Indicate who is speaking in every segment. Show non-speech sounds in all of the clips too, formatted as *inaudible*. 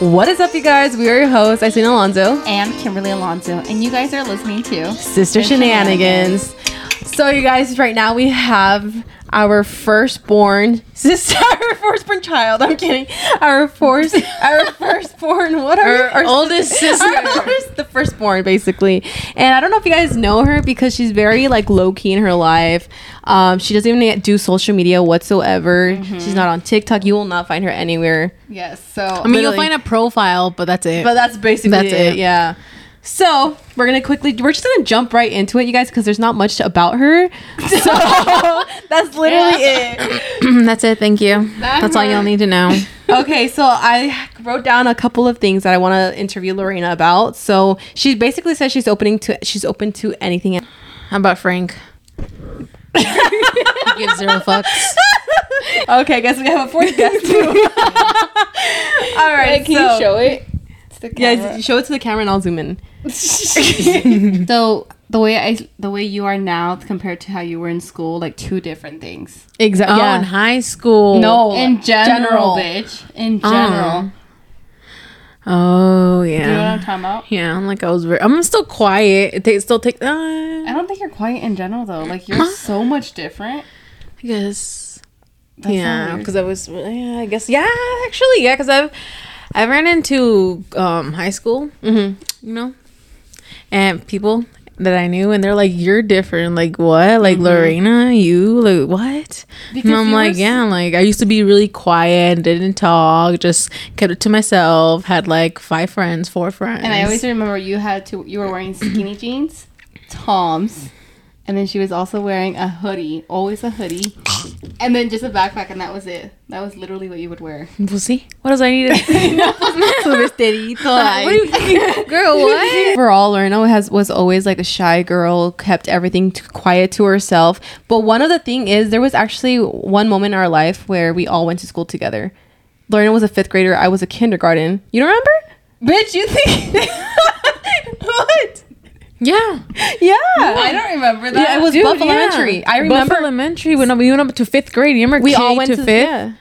Speaker 1: What is up, you guys? We are your hosts, Icelina Alonso
Speaker 2: and Kimberly Alonso, and you guys are listening to
Speaker 1: Sister Shenanigans. So, you guys, right now we have our firstborn *laughs* sister, our firstborn child. I'm kidding. Our first, our *laughs* firstborn. What are
Speaker 3: our, *laughs* our oldest sister?
Speaker 1: Our oldest, the firstborn, basically. And I don't know if you guys know her because she's very like low key in her life. Um, she doesn't even do social media whatsoever. Mm-hmm. She's not on TikTok. You will not find her anywhere.
Speaker 2: Yes. So
Speaker 3: I mean, you'll find a profile, but that's it.
Speaker 1: But that's basically that's it. it. Yeah. So we're gonna quickly, we're just gonna jump right into it, you guys, because there's not much about her. So *laughs* that's literally it. *clears throat*
Speaker 3: that's it. Thank you. That's, that's all y'all need to know.
Speaker 1: okay, so I wrote down a couple of things that I want to interview Lorena about. So she basically says she's opening to, she's open to anything.
Speaker 3: How about Frank? *laughs* Give zero fucks.
Speaker 1: Okay, I guess we have a fourth guest too. *laughs* All right,
Speaker 2: Wait, can so, you show it?
Speaker 1: Yeah, show it to the camera and I'll zoom in. *laughs*
Speaker 2: so the way I the way you are now compared to how you were in school, like two different things.
Speaker 3: Exactly. Oh, yeah. in high school.
Speaker 1: No,
Speaker 2: in general, general. bitch. In uh. general.
Speaker 3: Oh yeah.
Speaker 2: Do you know what I'm talking about?
Speaker 3: Yeah, I'm like I was very. I'm still quiet. It takes still take. Uh,
Speaker 2: I don't think you're quiet in general though. Like you're so much different.
Speaker 3: I guess. That's yeah, because I was. Yeah, I guess. Yeah, actually, yeah, because I've I ran into um, high school, mm-hmm. you know, and people that I knew, and they're like, "You're different." Like what? Like mm-hmm. Lorena, you like what? Because and I'm like, yeah, like I used to be really quiet, didn't talk, just kept it to myself. Had like five friends, four friends,
Speaker 2: and I always remember you had to. You were wearing skinny jeans, Toms, and then she was also wearing a hoodie, always a hoodie, and then just a backpack, and that was it. That was literally what you would wear.
Speaker 3: We'll see. What else I needed? *laughs* *laughs* what
Speaker 1: do you girl? *laughs* What? Overall, has was always like a shy girl, kept everything t- quiet to herself. But one of the thing is, there was actually one moment in our life where we all went to school together. Lorena was a fifth grader. I was a kindergarten. You don't remember?
Speaker 2: Bitch, you think
Speaker 1: what?
Speaker 3: Yeah.
Speaker 1: Yeah.
Speaker 2: I don't remember that.
Speaker 1: Yeah, it was Dude, Buff yeah. Elementary. I remember
Speaker 3: Buff Elementary when we went up to fifth grade. You remember
Speaker 1: we K all went to, to fifth? Yeah.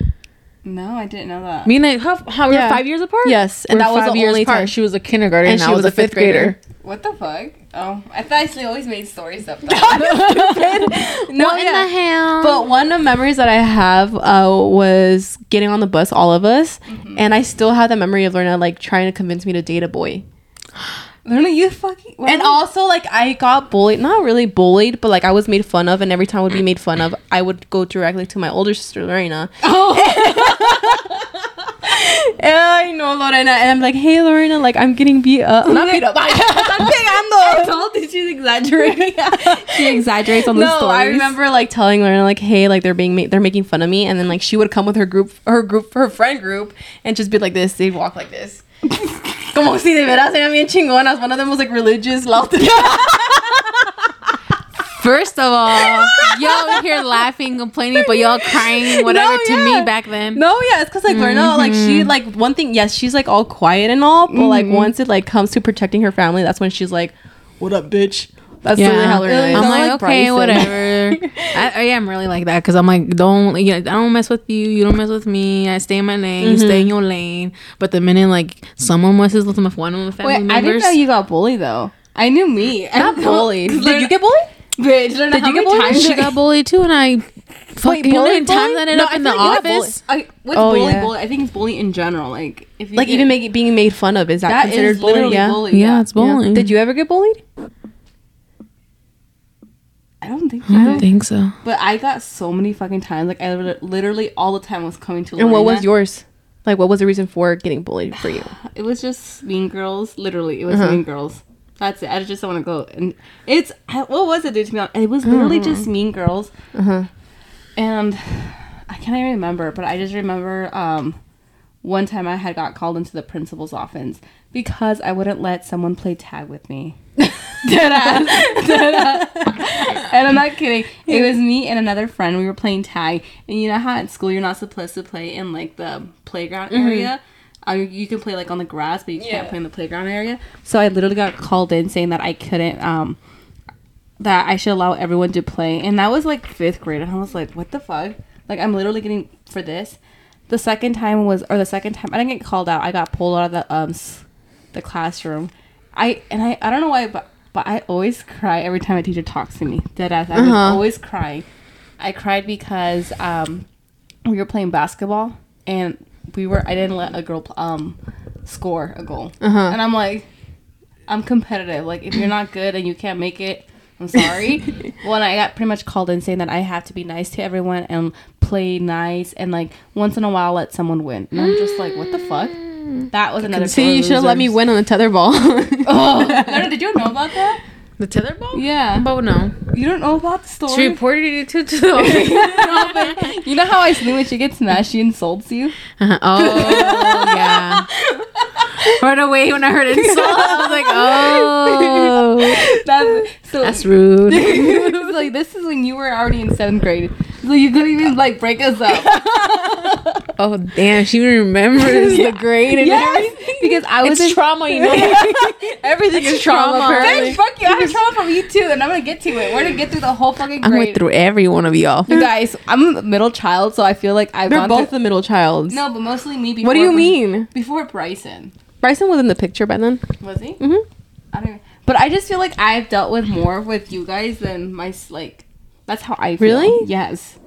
Speaker 2: No, I didn't know that.
Speaker 3: Me and I, how, how yeah. we five years apart?
Speaker 1: Yes,
Speaker 3: and we're that was the only apart. time. She was a kindergarten, and, and she was, was a fifth, fifth grader. grader.
Speaker 2: What the fuck? Oh, I thought I always made stories up. *laughs* no,
Speaker 3: what in the hell?
Speaker 1: But one of the memories that I have uh, was getting on the bus, all of us, mm-hmm. and I still have that memory of Lorna like trying to convince me to date a boy. *gasps* *gasps* *gasps*
Speaker 2: You fucking.
Speaker 1: And also, like, I got bullied. Not really bullied, but like, I was made fun of, and every time I would be made fun of, I would go directly to my older sister, Lorena. Oh. *laughs* I know Lorena, and I'm like, "Hey, Lorena, like, I'm getting beat up. Not beat up. *laughs* I'm
Speaker 2: I told she's exaggerating. *laughs*
Speaker 1: she exaggerates on the no, stories. I remember like telling Lorena, like, "Hey, like, they're being ma- they're making fun of me," and then like she would come with her group, her group, her friend group, and just be like this. They'd walk like this. Como si de veras eran bien chingonas. One of them was like religious. *laughs*
Speaker 3: First of all, y'all here laughing, complaining, but y'all crying, whatever, no, yeah. to me back then.
Speaker 1: No, yeah, it's because like mm-hmm. Lorna, like she like one thing, yes, she's like all quiet and all, but mm-hmm. like once it like comes to protecting her family, that's when she's like, "What up, bitch?" That's yeah. how
Speaker 3: I'm like, like okay, whatever. *laughs* I, I, am really like that because I'm like, don't, you know, I don't mess with you. You don't mess with me. I stay in my lane. Mm-hmm. You stay in your lane. But the minute like someone messes with my one of my family Wait, members, I
Speaker 2: didn't know you got bullied though. I knew me.
Speaker 1: Not bullied. Did you get bullied?
Speaker 2: Bitch, did you get bullied?
Speaker 3: She got *laughs* bullied too, and I fucking you know times I ended no, up in the office.
Speaker 2: I, what's oh, bully, yeah. bully? I think it's bully in general. Like if
Speaker 1: like get, even make, being made fun of is that, that considered bullying?
Speaker 3: Yeah,
Speaker 1: bully,
Speaker 3: yeah, yeah, it's bullying.
Speaker 1: Yeah. Did you ever get bullied?
Speaker 2: I don't think so.
Speaker 3: I don't think so.
Speaker 2: But I got so many fucking times. Like I literally all the time was coming to.
Speaker 1: And what was yours? Like what was the reason for getting bullied for you? *sighs*
Speaker 2: it was just Mean Girls. Literally, it was uh-huh. Mean Girls. That's it. I just don't want to go. And it's what was it, dude? To be honest, it was literally uh-huh. just Mean Girls. Uh-huh. And I can't even remember, but I just remember um, one time I had got called into the principal's office because I wouldn't let someone play tag with me. *laughs* dead ass, dead ass. and I'm not kidding. It was me and another friend. We were playing tag, and you know how at school you're not supposed to play in like the playground mm-hmm. area. Uh, you can play like on the grass, but you yeah. can't play in the playground area. So I literally got called in saying that I couldn't. Um, that I should allow everyone to play, and that was like fifth grade, and I was like, "What the fuck?" Like I'm literally getting for this the second time was, or the second time I didn't get called out. I got pulled out of the um the classroom. I and I I don't know why, but but I always cry every time a teacher talks to me. Dead ass. I was
Speaker 1: Uh-huh.
Speaker 2: always crying. I cried because um we were playing basketball and we were I didn't let a girl um score a goal.
Speaker 1: Uh-huh.
Speaker 2: And I'm like I'm competitive. Like if you're not good and you can't make it, I'm sorry. *laughs* well, and I got pretty much called in saying that I have to be nice to everyone and play nice and like once in a while let someone win. And I'm just like, what the fuck? That was another.
Speaker 1: See, you should have let me win on the tetherball. *laughs*
Speaker 2: Oh, *laughs* Leonard, did you know about that?
Speaker 3: The tetherball?
Speaker 2: Yeah,
Speaker 3: But no.
Speaker 2: you don't know about the
Speaker 3: She
Speaker 2: story.
Speaker 3: reported it to, to the *laughs*
Speaker 2: you know how I sleep when she gets smashed, she insults you.
Speaker 3: Uh-huh. Oh yeah. right away when I heard insult, I was like, oh,
Speaker 2: That's so.
Speaker 3: that's rude. *laughs*
Speaker 2: like this is when you were already in seventh grade, so you couldn't even like break us up. *laughs*
Speaker 3: Oh damn, she remembers the *laughs* grade and everything.
Speaker 2: because I was
Speaker 3: It's
Speaker 2: in
Speaker 3: trauma, you know.
Speaker 1: Everything is trauma.
Speaker 3: trauma.
Speaker 2: Bitch, fuck you. I have trauma from you too, and I'm gonna get to it. We're gonna get through the whole fucking
Speaker 3: I
Speaker 2: grade.
Speaker 3: went through every one of y'all.
Speaker 2: You guys, I'm a middle child, so I feel like I've
Speaker 1: They're both
Speaker 2: through-
Speaker 1: the middle childs.
Speaker 2: No, but mostly me. Before
Speaker 1: What do you mean?
Speaker 2: Before Bryson,
Speaker 1: Bryson was in the picture by then.
Speaker 2: was he?
Speaker 1: Mm Mhm.
Speaker 2: I don't. But I just feel like I've dealt with more with you guys than my like. That's how I feel.
Speaker 1: Really?
Speaker 2: Yes.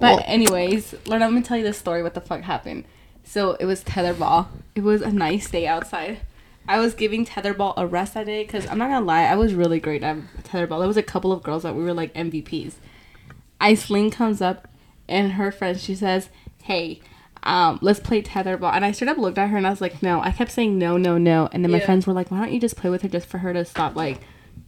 Speaker 2: But
Speaker 1: Well-
Speaker 2: anyways, Lorna, let me tell you the story. What the fuck happened? So it was tetherball. It was a nice day outside. I was giving tetherball a rest that day because I'm not gonna lie, I was really great at tetherball. There was a couple of girls that we were like MVPs. Aislyn comes up, and her friend she says, "Hey, um, let's play tetherball." And I straight up looked at her and I was like, "No." I kept saying no, no, no, and then my
Speaker 1: Yeah.
Speaker 2: friends were like, "Why don't you just play with her just for her to stop like."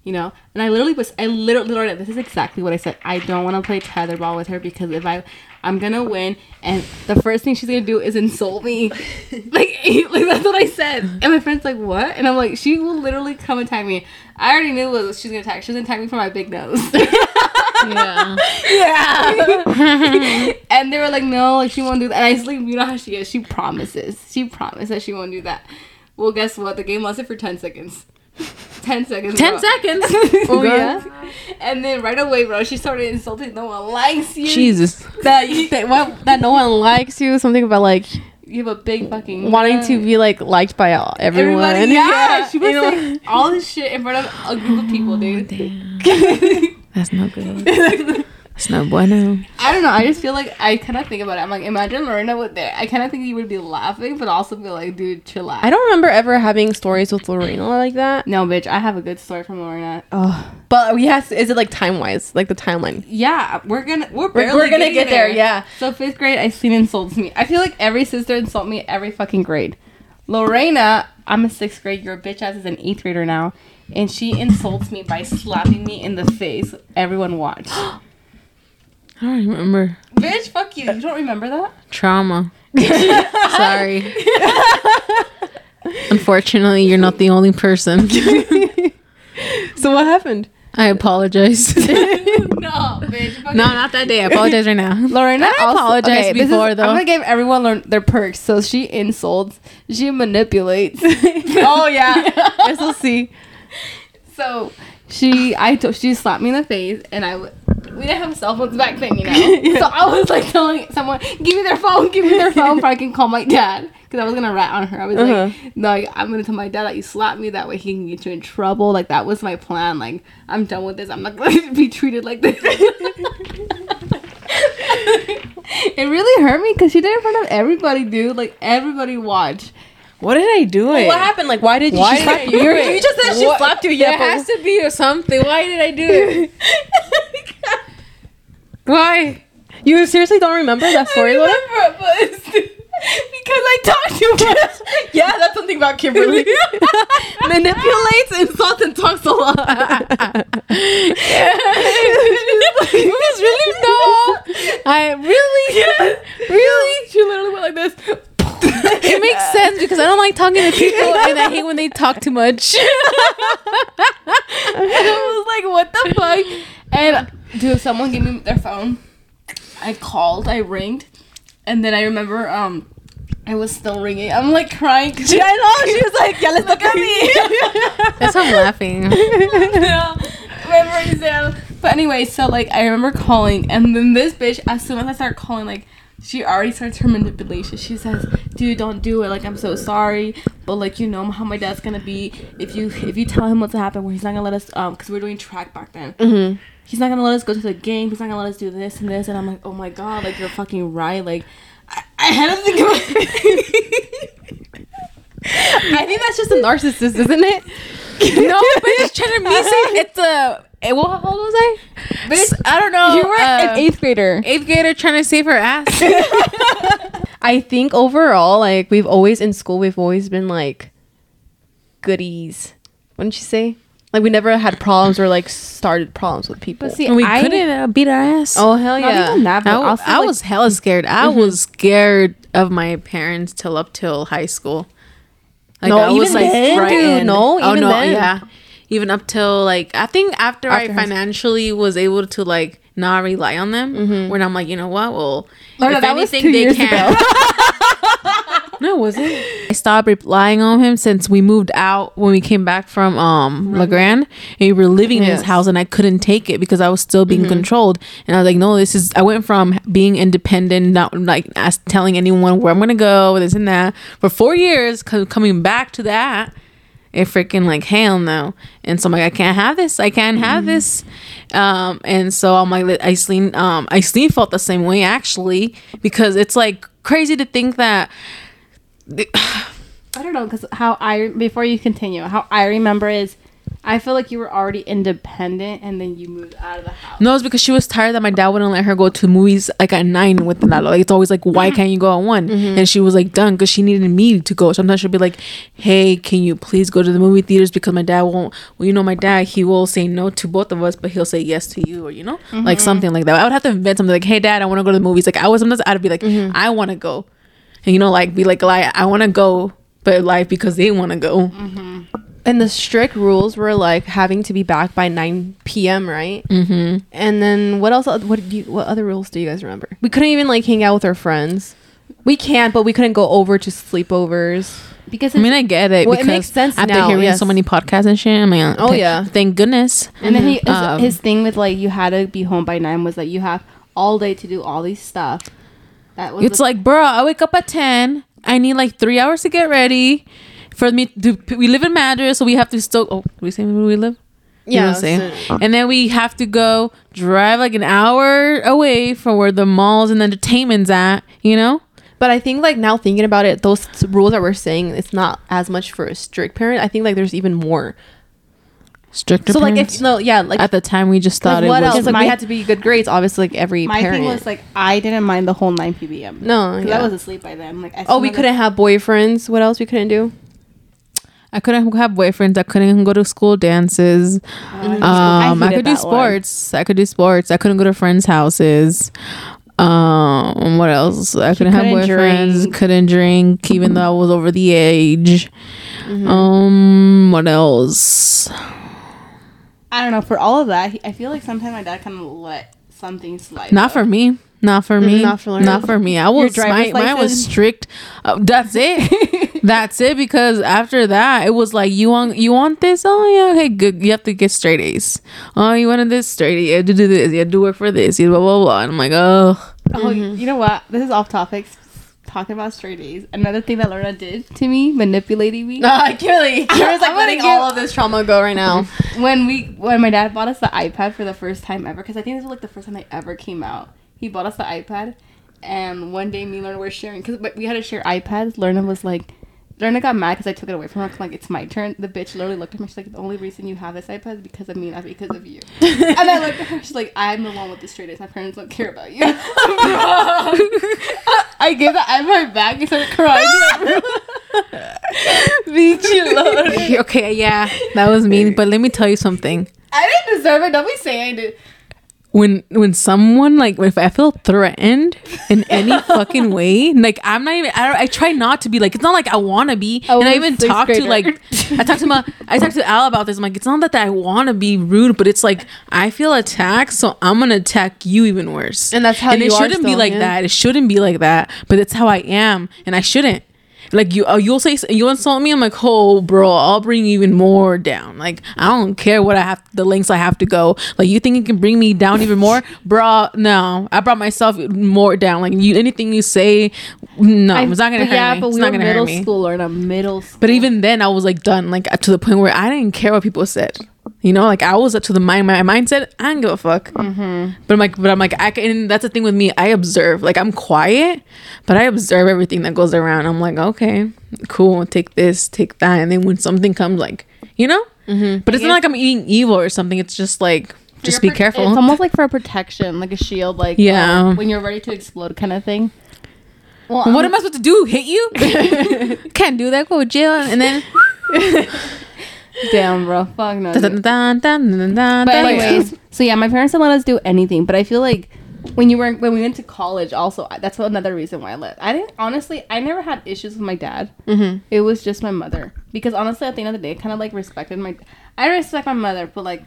Speaker 2: You know, and I literally was, I literally, literally, this is exactly what I said. I don't want to play tetherball with her because if I, I'm gonna win, and the first thing she's gonna do is insult me, *laughs* like, *laughs* like that's what I said. And my friend's like, "What?" And I'm like, "She will literally come attack me." I already knew what she's gonna attack. She's gonna attack me for my big nose. *laughs*
Speaker 3: Yeah.
Speaker 2: yeah. *laughs* and they were like, no, like she won't do that. And I was like, you know how she is. She promises. She promised that she won't do that. Well, guess what? The game lasted for 10 seconds. 10 seconds.
Speaker 3: Ten
Speaker 2: bro.
Speaker 3: seconds. *laughs*
Speaker 2: oh, oh
Speaker 3: Girl.
Speaker 2: yeah. And then right away, bro, she started insulting. No one likes you.
Speaker 3: Jesus.
Speaker 1: That you, *laughs* that, what, that no one likes you. Something about like
Speaker 2: You have a big fucking.
Speaker 1: wanting to be like liked by all, everyone.
Speaker 2: Everybody, yeah, she was
Speaker 1: you know?
Speaker 2: all this shit in front of a group of people, dude.
Speaker 3: Oh, That's not good. *laughs* That's not bueno.
Speaker 2: I don't know. I just feel like I kind of think about it. I'm like, imagine Lorena with there. I kind of think you would be laughing, but also be like, dude, chill out.
Speaker 1: I don't remember ever having stories with Lorena like that.
Speaker 2: No, bitch. I have a good story from Lorena.
Speaker 1: Oh, but yes, is it like time wise, like the timeline?
Speaker 2: Yeah, we're gonna we're
Speaker 1: We're,
Speaker 2: barely
Speaker 1: we're gonna
Speaker 2: getting
Speaker 1: get there. Yeah.
Speaker 2: So fifth grade, I seen insults me. I feel like every sister insult me every fucking grade. Lorena, I'm a sixth grade. Your bitch ass is an eighth grader now, and she insults me by slapping me in the face. Everyone watch. *gasps*
Speaker 3: I don't remember.
Speaker 2: bitch, fuck you. You don't remember that?
Speaker 3: Trauma. *laughs* Sorry. Unfortunately, you're not the only person. *laughs*
Speaker 1: So what happened?
Speaker 3: I apologize. *laughs*
Speaker 2: no, bitch.
Speaker 3: no, not that day. I apologize right now.
Speaker 2: Lorena
Speaker 3: I
Speaker 2: apologize
Speaker 3: apologized
Speaker 2: this is-
Speaker 3: before, though.
Speaker 2: I'm gonna give everyone learn their perks. So she insults, she manipulates.
Speaker 1: oh yeah. We'll see.
Speaker 2: So she, I told she slapped me in the face, and I, w- we didn't have cell phones back then, you know. *laughs* So I was like telling someone, "Give me their phone, give me their phone, so I can call my dad." Because I was gonna rat on her. I was
Speaker 1: Uh-huh.
Speaker 2: like, "No, like, I'm gonna tell my dad that you slapped me. That way he can get you in trouble." Like that was my plan. Like I'm done with this. I'm not gonna *laughs* be treated like this. *laughs* it really hurt me because she did it in front of everybody, dude. Like everybody watched.
Speaker 3: What did I do? it?
Speaker 1: What happened? Like, why did you?
Speaker 3: Why
Speaker 1: she
Speaker 3: did
Speaker 1: slap you? You
Speaker 3: it?
Speaker 1: you just said she
Speaker 3: What-
Speaker 1: slapped you.
Speaker 3: There
Speaker 1: Yeah.
Speaker 3: has to be or something. Why did I do it? *laughs* Why?
Speaker 1: You seriously don't remember that story, Lola?
Speaker 2: remember, but it's *laughs* because I talked too much.
Speaker 1: yeah, that's something about Kimberly. *laughs* Manipulates, insults, and talks a lot.
Speaker 3: it was really no. I really, really.
Speaker 2: She literally went like this. *laughs*
Speaker 3: It makes sense because I don't like talking to *laughs* people, and I hate when they talk too much.
Speaker 2: and *laughs* I was like, what the fuck? And dude, someone gave me their phone. I called, I ringed, and then I remember um I was still ringing. I'm like crying. Cause
Speaker 1: I know. She was like, "Yeah, let's look at me."
Speaker 3: That's why I'm laughing.
Speaker 2: Down. But anyway, so like I remember calling, and then this bitch, as soon as I started calling, like she already starts her manipulation. She says, "Dude, don't do it. Like, I'm so sorry, but like, you know how my dad's gonna be if you if you tell him what's happened. Where he's not gonna let us um, because we're doing track back then.
Speaker 1: Mm-hmm.
Speaker 2: He's not gonna let us go to the game. He's not gonna let us do this and this. And I'm like, oh my god, like you're fucking right. Like, I, I had to think about. *laughs*
Speaker 1: I think that's just a narcissist, isn't it?
Speaker 3: No, *laughs* but it's trying to me say it's a. eh, What how old was I?
Speaker 2: Bitch,
Speaker 3: I don't know.
Speaker 2: you were
Speaker 3: uh,
Speaker 2: an eighth grader.
Speaker 3: eighth grader trying to save her ass. *laughs* *laughs*
Speaker 1: I think overall, like we've always in school, we've always been like goodies. Wouldn't you say? Like we never had problems or like started problems with people.
Speaker 2: But see,
Speaker 3: and we
Speaker 2: I,
Speaker 3: couldn't uh, beat our ass.
Speaker 1: oh hell yeah!
Speaker 2: not
Speaker 1: yeah!
Speaker 2: even that. But
Speaker 3: I, w-
Speaker 2: also,
Speaker 3: I
Speaker 2: like,
Speaker 3: was hella scared. I was scared of my parents till up till high school. Like
Speaker 1: No,
Speaker 3: I was
Speaker 1: even
Speaker 3: like
Speaker 1: then, dude. No,
Speaker 3: oh
Speaker 1: even
Speaker 3: no,
Speaker 1: then.
Speaker 3: yeah. Even up till like I think after,
Speaker 1: After
Speaker 3: I financially was able to like not rely on them, mm-hmm. when I'm like, you know what? Well,
Speaker 2: Oh, no,
Speaker 3: if anything, they can. *laughs* *laughs* no, was it? I stopped relying on him since we moved out when we came back from um La Grande. And we were living in his house and I couldn't take it because I was still being controlled. And I was like no this is I went from being independent not like ask, telling anyone where I'm gonna go this and that for four years co- coming back to that. It freaking like hell no. And so I'm like I can't have this. I can't have this. Um and so I'm like Aislyn um Aislyn felt the same way actually because it's like crazy to think that *sighs*
Speaker 2: I don't know because how I before you continue, how I remember is, I feel like you were already independent and then you moved out of the house.
Speaker 3: No, it's because she was tired that my dad wouldn't let her go to movies like at nine with Lalo. Like it's always like, why can't you go at one? Mm-hmm. And she was like done because she needed me to go. Sometimes she'll be like, hey, can you please go to the movie theaters because my dad won't. Well, you know, my dad he will say no to both of us, but he'll say yes to you, or you know, like mm-hmm. something like that. I would have to invent something like, hey, dad, I want to go to the movies. Like I was sometimes I'd be like, mm-hmm. I want to go, and you know, like be like, like I want to go, but like because they want to go.
Speaker 1: and the strict rules were like having to be back by 9 p.m. right?
Speaker 3: Mm-hmm.
Speaker 1: And then what else? What do you? What other rules do you guys remember? We couldn't even like hang out with our friends. We can't but we couldn't go over to sleepovers.
Speaker 2: Because
Speaker 3: I mean, I get it
Speaker 1: Well, it
Speaker 3: because
Speaker 1: makes sense
Speaker 3: after
Speaker 1: now,
Speaker 3: hearing
Speaker 1: yes.
Speaker 3: so many podcasts and shit. I mean,
Speaker 1: Oh,
Speaker 3: th-
Speaker 1: yeah.
Speaker 3: thank goodness.
Speaker 2: and then he his,
Speaker 3: Um,
Speaker 2: his thing with like you had to be home by nine was that you have all day to do all these stuff. That was
Speaker 3: It's
Speaker 2: the-
Speaker 3: like, bro, I wake up at ten. I need like three hours to get ready. For me, to, we live in Madras, so we have to still. Oh, we say where we live. You know what and then we have to go drive like an hour away from where the malls and the entertainment's at. You know?
Speaker 1: But I think like now thinking about it, those rules that we're saying, it's not as much for a strict parent. I think like there's even more.
Speaker 3: Stricter.
Speaker 1: so like
Speaker 3: parents.
Speaker 1: if no, yeah, like,
Speaker 3: at the time we just thought
Speaker 1: like
Speaker 3: it
Speaker 1: what
Speaker 3: was.
Speaker 1: else? Like
Speaker 2: My-
Speaker 1: we had to be good grades, obviously. Like every
Speaker 2: my
Speaker 1: parent.
Speaker 2: thing was like I didn't mind the whole nine p.m.
Speaker 1: no,
Speaker 2: because
Speaker 1: yeah.
Speaker 2: I was asleep by then. Like I
Speaker 1: oh, we couldn't have boyfriends. What else we couldn't do?
Speaker 3: I couldn't have boyfriends. I couldn't go to school dances.
Speaker 2: never-
Speaker 3: Um, I,
Speaker 2: hated
Speaker 3: could do
Speaker 2: that one.
Speaker 3: sports. I could do sports. I couldn't go to friends' houses. Um, what else? I couldn't have
Speaker 2: couldn't
Speaker 3: boyfriends.
Speaker 2: drink.
Speaker 3: Couldn't drink, even though I was over the age.
Speaker 2: Mm-hmm.
Speaker 3: Um, what else?
Speaker 2: I don't know. For all of that, I feel like sometimes my dad kind of let something slide.
Speaker 3: Not for me. Not for me.
Speaker 1: Not for
Speaker 3: Not for me. I was
Speaker 2: driver's
Speaker 3: my, mine was strict. Uh, that's it. *laughs* that's it. Because after that, it was like you want you want this. Oh yeah, okay, good. You have to get straight A's. Oh, you wanted this straight You had to do this. You had to work for this. You blah blah blah. And I'm like, oh,
Speaker 2: Oh, you know what? This is off topic. Talking about straight A's. Another thing that Lorna did to me, manipulating me. *laughs*
Speaker 1: Uh, you're *laughs*
Speaker 2: I'm
Speaker 1: like letting
Speaker 2: give-
Speaker 1: all of this trauma go right now. *laughs*
Speaker 2: when we when my dad bought us the iPad for the first time ever, because I think this was like the first time they ever came out. He bought us the iPad, and one day me and Lorna were sharing because we had to share iPads. Lorna was like, Lorna got mad because I took it away from her. 'cause, Like it's my turn. The bitch literally looked at me. She's like, the only reason you have this iPad is because of me, not because of you. *laughs* and I looked at her. She's like, I'm the one with the straight A's. My parents don't care about you. *laughs* I gave the iPad back and started crying. *laughs*
Speaker 3: okay, yeah, that was mean. But let me tell you something.
Speaker 2: I didn't deserve it. Don't be saying I did.
Speaker 3: When when someone like if I feel threatened in any *laughs* fucking way, like I'm not even. I, I try not to be like. It's not like I want to be,
Speaker 2: I
Speaker 3: and I even talk to like. I talked to my. I talked to Al about this. I'm like, it's not that I want to be rude, but it's like I feel attacked, so I'm gonna attack you even worse.
Speaker 1: And that's how
Speaker 3: And
Speaker 1: you
Speaker 3: it shouldn't be
Speaker 1: still,
Speaker 3: like
Speaker 1: yeah.
Speaker 3: that. It shouldn't be like that. But it's how I am, and I shouldn't. Like you uh, you'll say you insult me i'm like oh bro i'll bring you even more down. Like i don't care what i have the lengths i have to go. Like you think you can bring me down even more? *laughs* Bro no. I brought myself more down. Like you anything you say no
Speaker 2: I-
Speaker 3: it's not gonna hurt
Speaker 2: yeah,
Speaker 3: me.
Speaker 2: but
Speaker 3: it's
Speaker 2: we
Speaker 3: not
Speaker 2: were
Speaker 3: gonna hurt
Speaker 2: middle
Speaker 3: me.
Speaker 2: school or in a middle school.
Speaker 3: but even then i was like done like to the point where i didn't care what people said you know like i was up to the mind my mindset i don't give a fuck.
Speaker 2: Mm-hmm.
Speaker 3: but i'm like but i'm like i can and that's the thing with me i observe. Like i'm quiet but i observe everything that goes around. I'm like okay cool take this take that. And then when something comes like you know?
Speaker 2: Mm-hmm.
Speaker 3: but it's not like i'm eating evil or something. It's just like just be
Speaker 2: pro-
Speaker 3: careful.
Speaker 2: It's almost like for a protection, like a shield, like
Speaker 3: Yeah.
Speaker 2: um, when you're ready to explode, kind of thing. Well,
Speaker 3: what am i supposed to do? Hit you? *laughs* *laughs* Can't do that go to jail and then *laughs*
Speaker 2: Damn, bro. Fuck no. dude. But anyways, so yeah, my parents didn't let us do anything. But I feel like when you were when we went to college, also that's another reason why I left. I didn't honestly. I never had issues with my dad.
Speaker 3: Mhm.
Speaker 2: It was just my mother because honestly, at the end of the day, I kind of like respected my. I respect my mother, but like.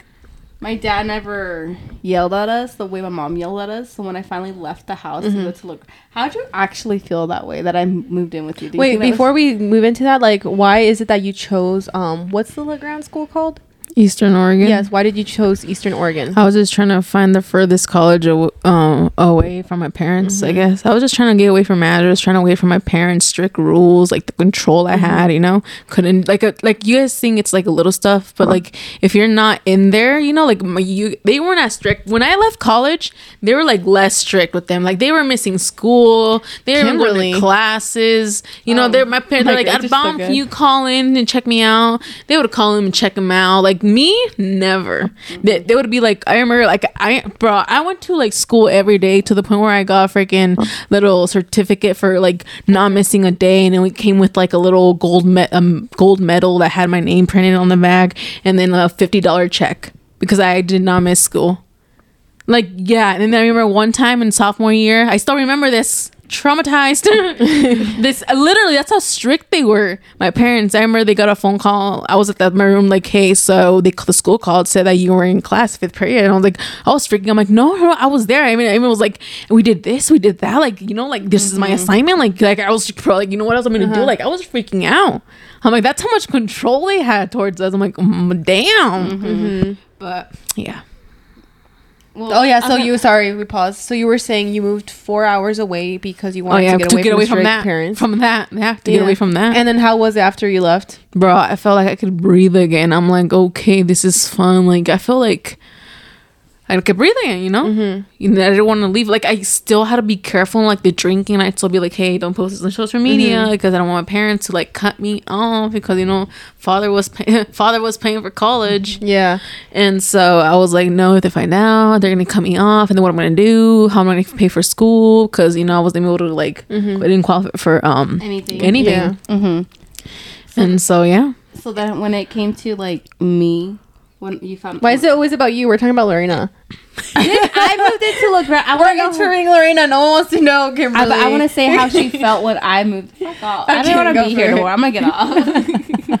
Speaker 2: My dad never yelled at us the way my mom yelled at us. So when I finally left the house to go to look, how did you actually feel that way that I moved in with you?
Speaker 1: Wait,
Speaker 2: that was-
Speaker 1: before we move into that, like, why is it that you chose um, what's the La Grande school called?
Speaker 3: Eastern oregon
Speaker 1: Yes, why did you chose Eastern Oregon?
Speaker 3: I was just trying to find the furthest college aw- um, away from my parents. I mm-hmm. guess I was just trying to get away from Madras, trying to away from my parents' strict rules, like the control I mm-hmm. had. You know, couldn't like a, like you guys think it's like a little stuff, but like if you're not in there, you know, like my, you they weren't as strict. When I left college, they were like less strict with them. Like they were missing school, they were going to classes. You know,
Speaker 2: Oh,
Speaker 3: they're my parents.
Speaker 2: my
Speaker 3: They're like,
Speaker 2: God,
Speaker 3: "At
Speaker 2: just
Speaker 3: bomb,
Speaker 2: so
Speaker 3: can you call in and check me out?" They would call him and check him out. Like me, never. They, they would be like, I remember, like I, bro, I went to like school every day to the point where I got a freaking little certificate for like not missing a day, and then we came with like a little gold me- um, gold medal that had my name printed on the bag, and then a fifty dollar check because I did not miss school. Like yeah, and then I remember one time in sophomore year, I still remember this traumatized. *laughs* this literally that's how strict they were. My parents, I remember they got a phone call. I was at the, my room like, hey, so they the school called said that you were in class fifth period, and I was like, I was freaking. I'm like, no, no, I was there. I mean, I even was like, we did this, we did that. Like you know, like this is my mm-hmm. assignment. Like like I was pro, like you know what else I'm gonna do. Uh-huh. Like I was freaking out. I'm like, that's how much control they had towards us. I'm like, mm, damn. Mm-hmm. But yeah.
Speaker 2: Well,
Speaker 1: Oh yeah, so
Speaker 2: okay.
Speaker 1: you sorry we paused. So you were saying you moved four hours away because you
Speaker 3: Oh
Speaker 1: wanted
Speaker 3: yeah,
Speaker 1: to get away from, strict
Speaker 3: that.
Speaker 1: parents.
Speaker 3: From that, yeah, to
Speaker 1: Yeah.
Speaker 3: get away from that.
Speaker 1: And then how was it after you left?
Speaker 3: bro, I felt like I could breathe again. I'm like, okay, this is fun. Like I feel like I could breathe again. You know, mm-hmm. you know, I didn't want to leave. Like I still had to be careful. Like the drinking, I'd still be like, hey, don't post this on social media because I don't want my parents to like cut me off because you know, father was pay- *laughs* father was paying for college.
Speaker 1: Yeah.
Speaker 3: And so I was like, no, if they find out, they're gonna cut me off, and then what am I gonna do? How am I gonna pay for school? Because you know I wasn't able to like, I didn't qualify for um
Speaker 2: Anything.
Speaker 3: anything.
Speaker 1: Yeah.
Speaker 2: Mm-hmm.
Speaker 3: And so yeah,
Speaker 2: So then when it came to like me, when you found
Speaker 1: Why is it always about you? We're talking about Lorena. *laughs*
Speaker 2: I moved into look. I
Speaker 1: We're
Speaker 2: want to know.
Speaker 1: Lorena. No one wants to know,
Speaker 2: I,
Speaker 1: Kimberly.
Speaker 2: but I want to say how she *laughs* felt when I moved. Fuck off. I
Speaker 1: Okay,
Speaker 2: don't want to be here
Speaker 1: it.
Speaker 2: no. I'm gonna get off. *laughs*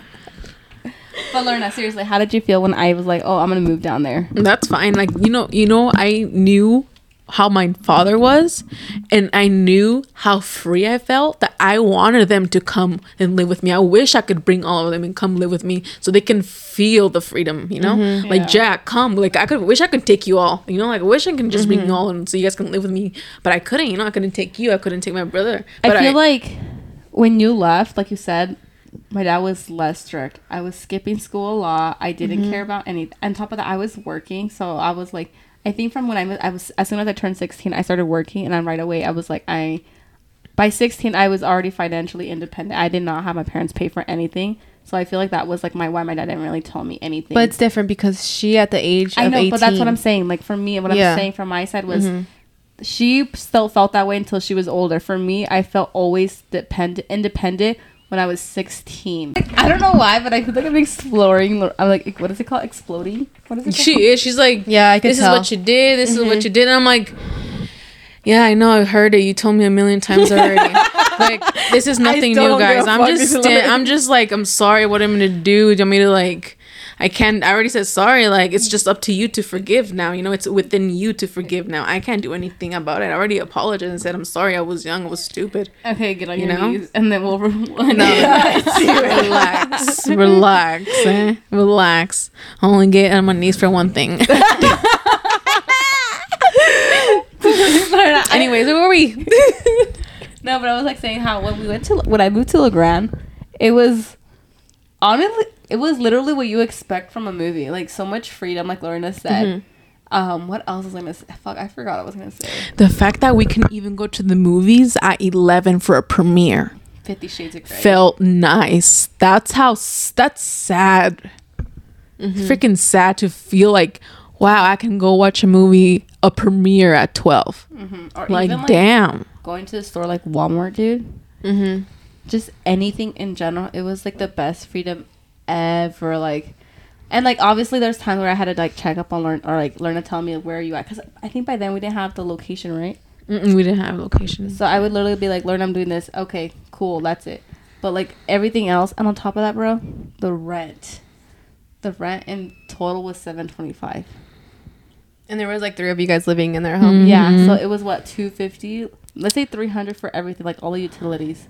Speaker 2: but Lorna, seriously, how did you feel when I was like, "Oh, I'm gonna move down there"?
Speaker 3: That's fine. Like you know, you know, I knew how my father was, and I knew how free I felt that I wanted them to come and live with me. I wish I could bring all of them and come live with me so they can feel the freedom. You know, mm-hmm. like
Speaker 2: Yeah.
Speaker 3: Jack, come. Like I could wish I could take you all. You know, like I wish I could just bring mm-hmm. you all and so you guys can live with me. But I couldn't. You know, I couldn't take you. I couldn't take my brother. But
Speaker 2: I feel like when you left, like you said, my dad was less strict. I was skipping school a lot. I didn't mm-hmm. care about anything. On top of that, I was working, so I was like, I think from when I was, I was as soon as I turned 16, I started working, and then right away I was like, I. By 16, I was already financially independent. I did not have my parents pay for anything, so I feel like that was like my why my dad didn't really tell me anything.
Speaker 1: But it's different because she at the age
Speaker 2: I know,
Speaker 1: 18.
Speaker 2: but that's what I'm saying. Like for me, what
Speaker 1: Yeah.
Speaker 2: I'm saying from my side was, mm-hmm. she still felt that way until she was older. For me, I felt always dependent, independent when I was 16. Like, I don't know why, but I feel like I'm exploring. I'm like, what is it called? Exploding? What is it?
Speaker 3: she
Speaker 2: called?
Speaker 3: is. She's like,
Speaker 1: Yeah, I could
Speaker 3: this
Speaker 1: tell.
Speaker 3: is what you did. This is what mm-hmm. you did. And I'm like, yeah, I know. I heard it. You told me a million times already. *laughs* like, this is nothing new, guys. I'm just, sta- I'm just like, I'm sorry. What I'm gonna do? Do you want me to like? I can't. I already said sorry. Like it's just up to you to forgive now. You know, it's within you to forgive now. I can't do anything about it. I already apologized and said I'm sorry. I was young. I was stupid.
Speaker 2: Okay, get on
Speaker 3: You
Speaker 2: your
Speaker 3: know?
Speaker 2: knees, and then we'll. Re- *laughs*
Speaker 3: relax, relax, eh? relax. I only get on my knees for one thing. *laughs* Anyways, where were we? *laughs*
Speaker 2: No, but I was like saying how when we went to when I moved to La Grande, it was honestly it was literally what you expect from a movie. Like so much freedom, like Lorena said.
Speaker 3: Mm-hmm.
Speaker 2: Um, what else was I gonna say? Fuck, I forgot what I was gonna say.
Speaker 3: The fact that we can even go to the movies at 11 for a premiere
Speaker 2: Fifty Shades of Grey.
Speaker 3: felt nice. That's how. That's sad. Freaking sad to feel like, wow, I can go watch a movie a premiere at 12.
Speaker 2: or
Speaker 3: Like,
Speaker 2: even,
Speaker 3: damn.
Speaker 2: going to the store like Walmart, dude.
Speaker 3: Mm-hmm.
Speaker 2: Just anything in general. It was like the best freedom ever. Like, and like obviously there's times where I had to like check up on learn or like learn to tell me where are you at because I think by then we didn't have the location right.
Speaker 3: Mm-mm, we didn't have locations.
Speaker 2: So I would literally be like, learn I'm doing this. Okay, cool, that's it. But like everything else, and on top of that, bro, the rent. The rent in total was seven twenty five.
Speaker 1: And there was like three of you guys living in their home.
Speaker 2: Yeah, so mm-hmm. it was what two fifty. Let's say three hundred for everything, like all the utilities.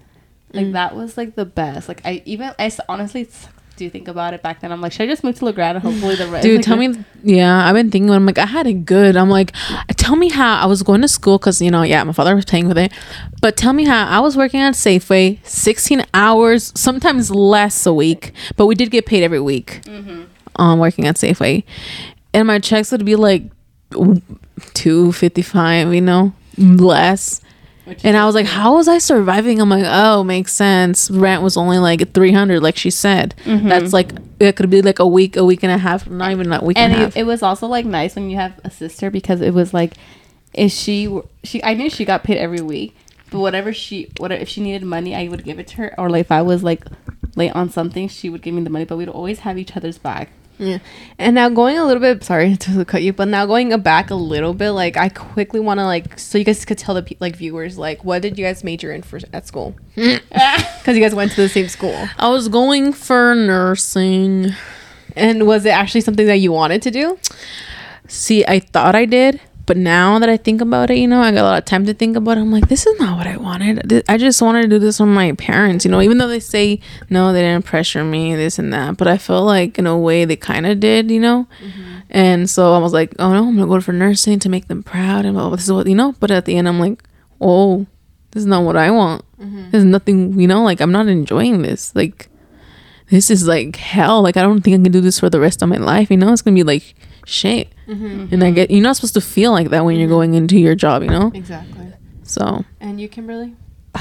Speaker 2: Like
Speaker 3: Mm.
Speaker 2: that was like the best. Like I even I honestly do think about it back then. I'm like, should I just move to La Grande and hopefully the rent?
Speaker 3: Dude,
Speaker 2: like,
Speaker 3: tell me. Yeah, I've been thinking. I'm like, I had it good. I'm like, tell me how I was going to school because you know, yeah, my father was paying with it. But tell me how I was working at Safeway, 16 hours, sometimes less a week, but we did get paid every week. Um, working at Safeway, and my checks would be like two fifty five. You know, less. And I was like, how was I surviving? I'm like, oh, makes sense. Rent was only like 300, like she said. Mm-hmm. That's like, it could be like a week, a week and a half, not even a week and,
Speaker 2: and
Speaker 3: a half.
Speaker 2: it, it was also like nice when you have a sister because it was like if she she I knew she got paid every week but whatever she whatever if she needed money I would give it to her or like if I was like late on something she would give me the money but we'd always have each other's back
Speaker 1: Yeah. And now going a little bit, sorry *laughs* to cut you, but now going back a little bit, like I quickly want to like, so you guys could tell the like viewers, like, what did you guys major in for at school? *laughs* Because you guys went to the same school.
Speaker 3: I was going for nursing.
Speaker 1: And was it actually something that you wanted to do?
Speaker 3: See, I thought I did, but now that I think about it, you know, I got a lot of time to think about it. I'm like, this is not what I wanted. I just wanted to do this from my parents, you know, even though they say, no, they didn't pressure me, this and that. But I felt like, in a way, they kind of did, you know? Mm-hmm. And so I was like, oh no, I'm going to go for nursing to make them proud. And blah. this is what, you know? But at the end, I'm like, oh, this is not what I want. Mm-hmm. There's nothing, you know, like I'm not enjoying this. Like, this is like hell. Like I don't think I can do this for the rest of my life. You know, it's gonna be like shit. And I get you're not supposed to feel like that when you're going into your job. You know,
Speaker 1: Exactly.
Speaker 3: so
Speaker 1: And you, Kimberly? *sighs*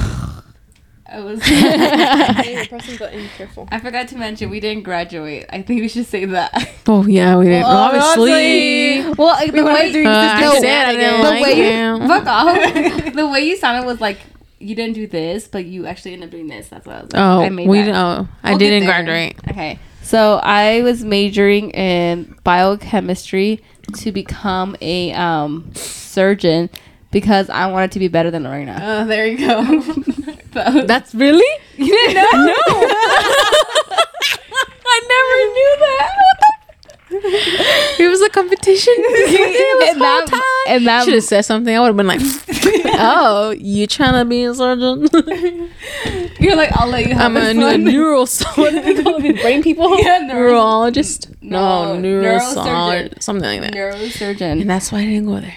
Speaker 2: I was *laughs* *laughs*
Speaker 1: pressing button. Careful.
Speaker 2: I forgot to mention we didn't graduate I think we should say that
Speaker 3: oh yeah, we didn't. obviously,
Speaker 2: well like, the way
Speaker 3: Uh, I
Speaker 2: the
Speaker 3: said I didn't
Speaker 2: the
Speaker 3: like
Speaker 2: way
Speaker 3: him.
Speaker 2: you, fuck off *laughs* the way you sounded was like you didn't do this but you actually ended up doing this that's what I was like
Speaker 3: Oh,
Speaker 2: I made
Speaker 3: we
Speaker 2: that.
Speaker 3: oh, I
Speaker 2: We'll
Speaker 3: didn't graduate.
Speaker 2: Okay. So I was majoring in biochemistry to become a um, surgeon because I wanted to be better than Lorena.
Speaker 1: Oh, there you go. *laughs*
Speaker 2: That was-
Speaker 3: That's really.
Speaker 2: you didn't know?
Speaker 3: No. *laughs* *laughs* I never knew that. It was a competition. *laughs* it was
Speaker 2: And that-
Speaker 3: whole time.
Speaker 2: and that-
Speaker 3: should have said something. I would have been like, *laughs* "Oh, you trying to be a surgeon? *laughs*
Speaker 2: You're like, I'll let you have
Speaker 3: I'm a,
Speaker 2: this
Speaker 3: new
Speaker 2: one.
Speaker 3: neuroscience. What do they call it? Brain people?
Speaker 2: Yeah, neuro-
Speaker 3: neurologist.
Speaker 2: No,
Speaker 3: No,
Speaker 2: neurosurgeon.
Speaker 3: neurosurgeon. Something like that.
Speaker 2: Neurosurgeon.
Speaker 3: And that's why I didn't go there.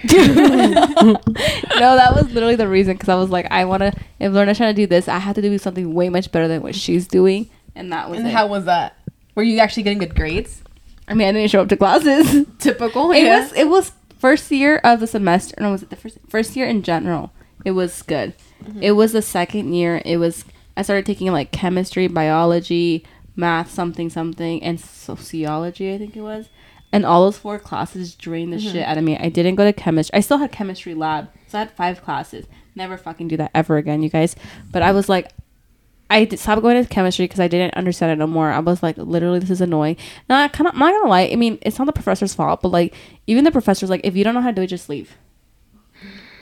Speaker 2: no, that was literally the reason because I was like, I want to, if Lorna's trying to do this, I have to do something way much better than what she's doing. And that was
Speaker 1: and
Speaker 2: it.
Speaker 1: how was that? Were you actually getting good grades?
Speaker 2: I mean, I didn't show up to classes. *laughs*
Speaker 1: Typical.
Speaker 2: It
Speaker 1: yeah.
Speaker 2: was it was first year of the semester. No, was it the first first year in general? It was good. Mm-hmm. It was the second year. It was I started taking like chemistry, biology, math, something something, and sociology. I think it was. And all those four classes drained the mm-hmm. shit out of me. I didn't go to chemistry. I still had chemistry lab, so I had five classes. Never fucking do that ever again, you guys. But I was like, I did, stopped going to chemistry because I didn't understand it no more. I was like, literally, this is annoying. And I kind of, I'm not gonna lie. I mean, it's not the professor's fault, but like, even the professor's like, if you don't know how to do it, just leave.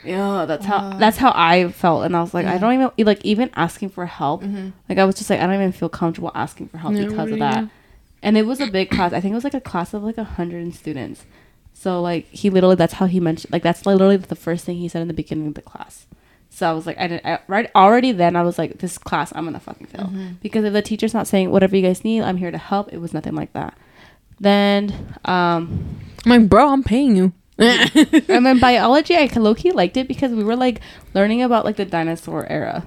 Speaker 2: Yeah, that's how that's how I felt, and I was like, I don't even like even asking for help. Mm-hmm. Like I was just like, I don't even feel comfortable asking for help
Speaker 3: Yeah,
Speaker 2: because
Speaker 3: what
Speaker 2: of that.
Speaker 3: do?
Speaker 2: and it was a big class. I think it was like a class of like a hundred students. So like he literally that's how he mentioned like that's literally the first thing he said in the beginning of the class. So I was like, I didn't I, right already then I was like, this class I'm gonna fucking fail
Speaker 1: Mm-hmm.
Speaker 2: because if the teacher's not saying whatever you guys need, I'm here to help. It was nothing like that. Then um
Speaker 3: I'm like, bro, I'm paying you. *laughs*
Speaker 2: and then *laughs* biology I low key liked it because we were like learning about like the dinosaur era.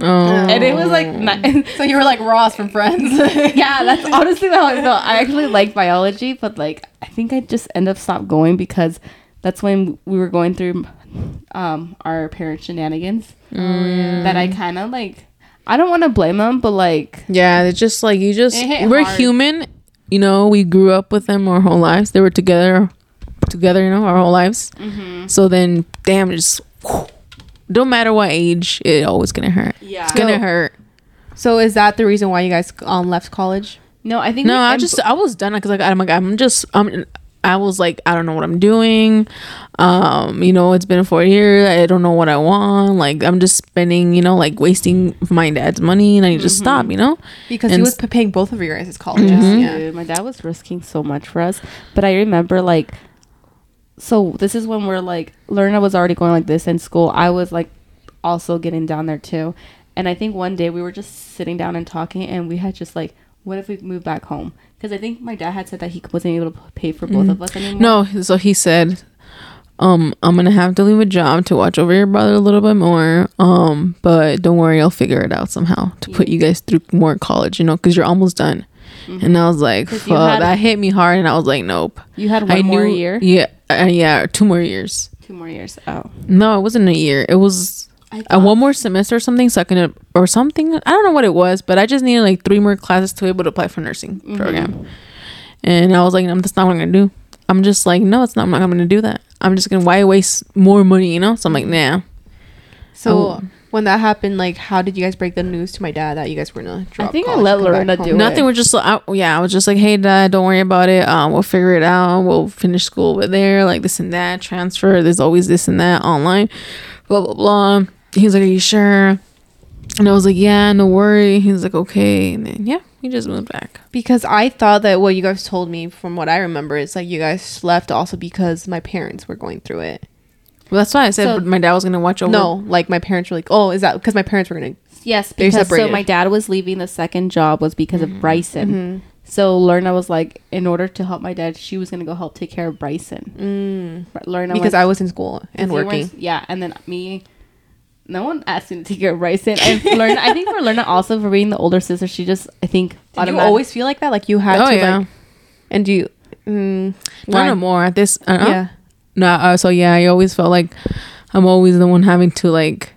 Speaker 3: oh.
Speaker 2: And it was like ni- *laughs*
Speaker 1: So you were like Ross from Friends.
Speaker 2: yeah, that's honestly how I felt. I actually like biology, but like I think I just end up stop going because that's when we were going through um our parent shenanigans that I kind of like. I don't want to blame them, but like
Speaker 3: Yeah, it's just like you just we're
Speaker 2: hard.
Speaker 3: human. You know, we grew up with them our whole lives. They were together, together. You know, our whole lives.
Speaker 2: Mm-hmm.
Speaker 3: So then, damn, it just don't matter what age, it always gonna hurt.
Speaker 2: yeah.
Speaker 3: It's gonna
Speaker 1: Yo.
Speaker 3: hurt.
Speaker 1: so is that the reason why you guys um left college?
Speaker 2: No, I think
Speaker 3: No,
Speaker 2: we-
Speaker 3: I just I was done because like I'm like I'm just I'm I was like I don't know what I'm doing. Um, you know, it's been four years. I don't know what I want. Like I'm just spending, you know, like wasting my dad's money, and I need to stop. You know.
Speaker 1: Because
Speaker 3: And
Speaker 1: he was
Speaker 3: s-
Speaker 1: p- paying both of your guys' colleges.
Speaker 2: Yeah,
Speaker 1: Yeah.
Speaker 2: dude, my dad was risking so much for us. But I remember like so this is when we're like Lerna was already going like this in school. I was like also getting down there too. And I think one day we were just sitting down and talking and we had just like what if we move back home? Because I think my dad had said that he wasn't able to pay for both of us anymore.
Speaker 3: No, so he said, um, I'm gonna have to leave a job to watch over your brother a little bit more. Um, but don't worry, I'll figure it out somehow to put you guys through more college. You know, because you're almost done. And I was like, fuck, that hit me hard, and I was like, nope.
Speaker 2: You had one
Speaker 3: I
Speaker 2: more
Speaker 3: knew,
Speaker 2: year,
Speaker 3: Yeah, uh, yeah, two more years.
Speaker 2: two more years. Oh,
Speaker 3: No, it wasn't a year. It was
Speaker 2: I
Speaker 3: uh, one more semester or something. So I can or something. I don't know what it was, but I just needed like three more classes to be able to apply for nursing program. And I was like, no, that's not what I'm gonna do. I'm just like, no, it's not. I'm not gonna do that. I'm just gonna why waste more money, you know? So I'm like, nah.
Speaker 1: So
Speaker 3: Oh.
Speaker 1: when that happened, like, how did you guys break the news to my dad that you guys were gonna drop?
Speaker 2: I think I let
Speaker 1: and
Speaker 2: Lorena
Speaker 1: home?
Speaker 2: do it.
Speaker 3: Nothing. We're just, I, yeah. I was just like, hey, dad, don't worry about it. Um, we'll figure it out. We'll finish school over there, like this and that. Transfer. There's always this and that online. Blah blah blah. He's like, are you sure? And I was like, yeah, no worry. He's like, okay. And then yeah, he just moved back.
Speaker 1: Because I thought that what you guys told me, from what I remember, is like you guys left also because my parents were going through it.
Speaker 3: Well, that's why I said
Speaker 2: So-
Speaker 3: my dad was gonna watch over.
Speaker 1: No, like my parents were like, oh, is that because my parents were gonna?
Speaker 2: Yes, because so my dad was leaving the second job was because of Bryson. So Lorna was like, in order to help my dad, she was gonna go help take care of Bryson.
Speaker 1: Mm,
Speaker 2: Lorna
Speaker 1: because
Speaker 2: went-
Speaker 1: I was in school and
Speaker 2: you went-
Speaker 1: working.
Speaker 2: yeah, and then me. No one asked me to take care of Bryson. And Lorna, I think for Lorna also for being the older sister, she just I think
Speaker 1: Did you
Speaker 2: automatic-
Speaker 1: always feel like that? Like you had
Speaker 3: Oh
Speaker 1: to
Speaker 3: yeah.
Speaker 1: like, and do you? Mm,
Speaker 3: Not
Speaker 1: why?
Speaker 3: no more at this. Uh,
Speaker 1: Yeah.
Speaker 3: No. Uh, so yeah, I always felt like I'm always the one having to like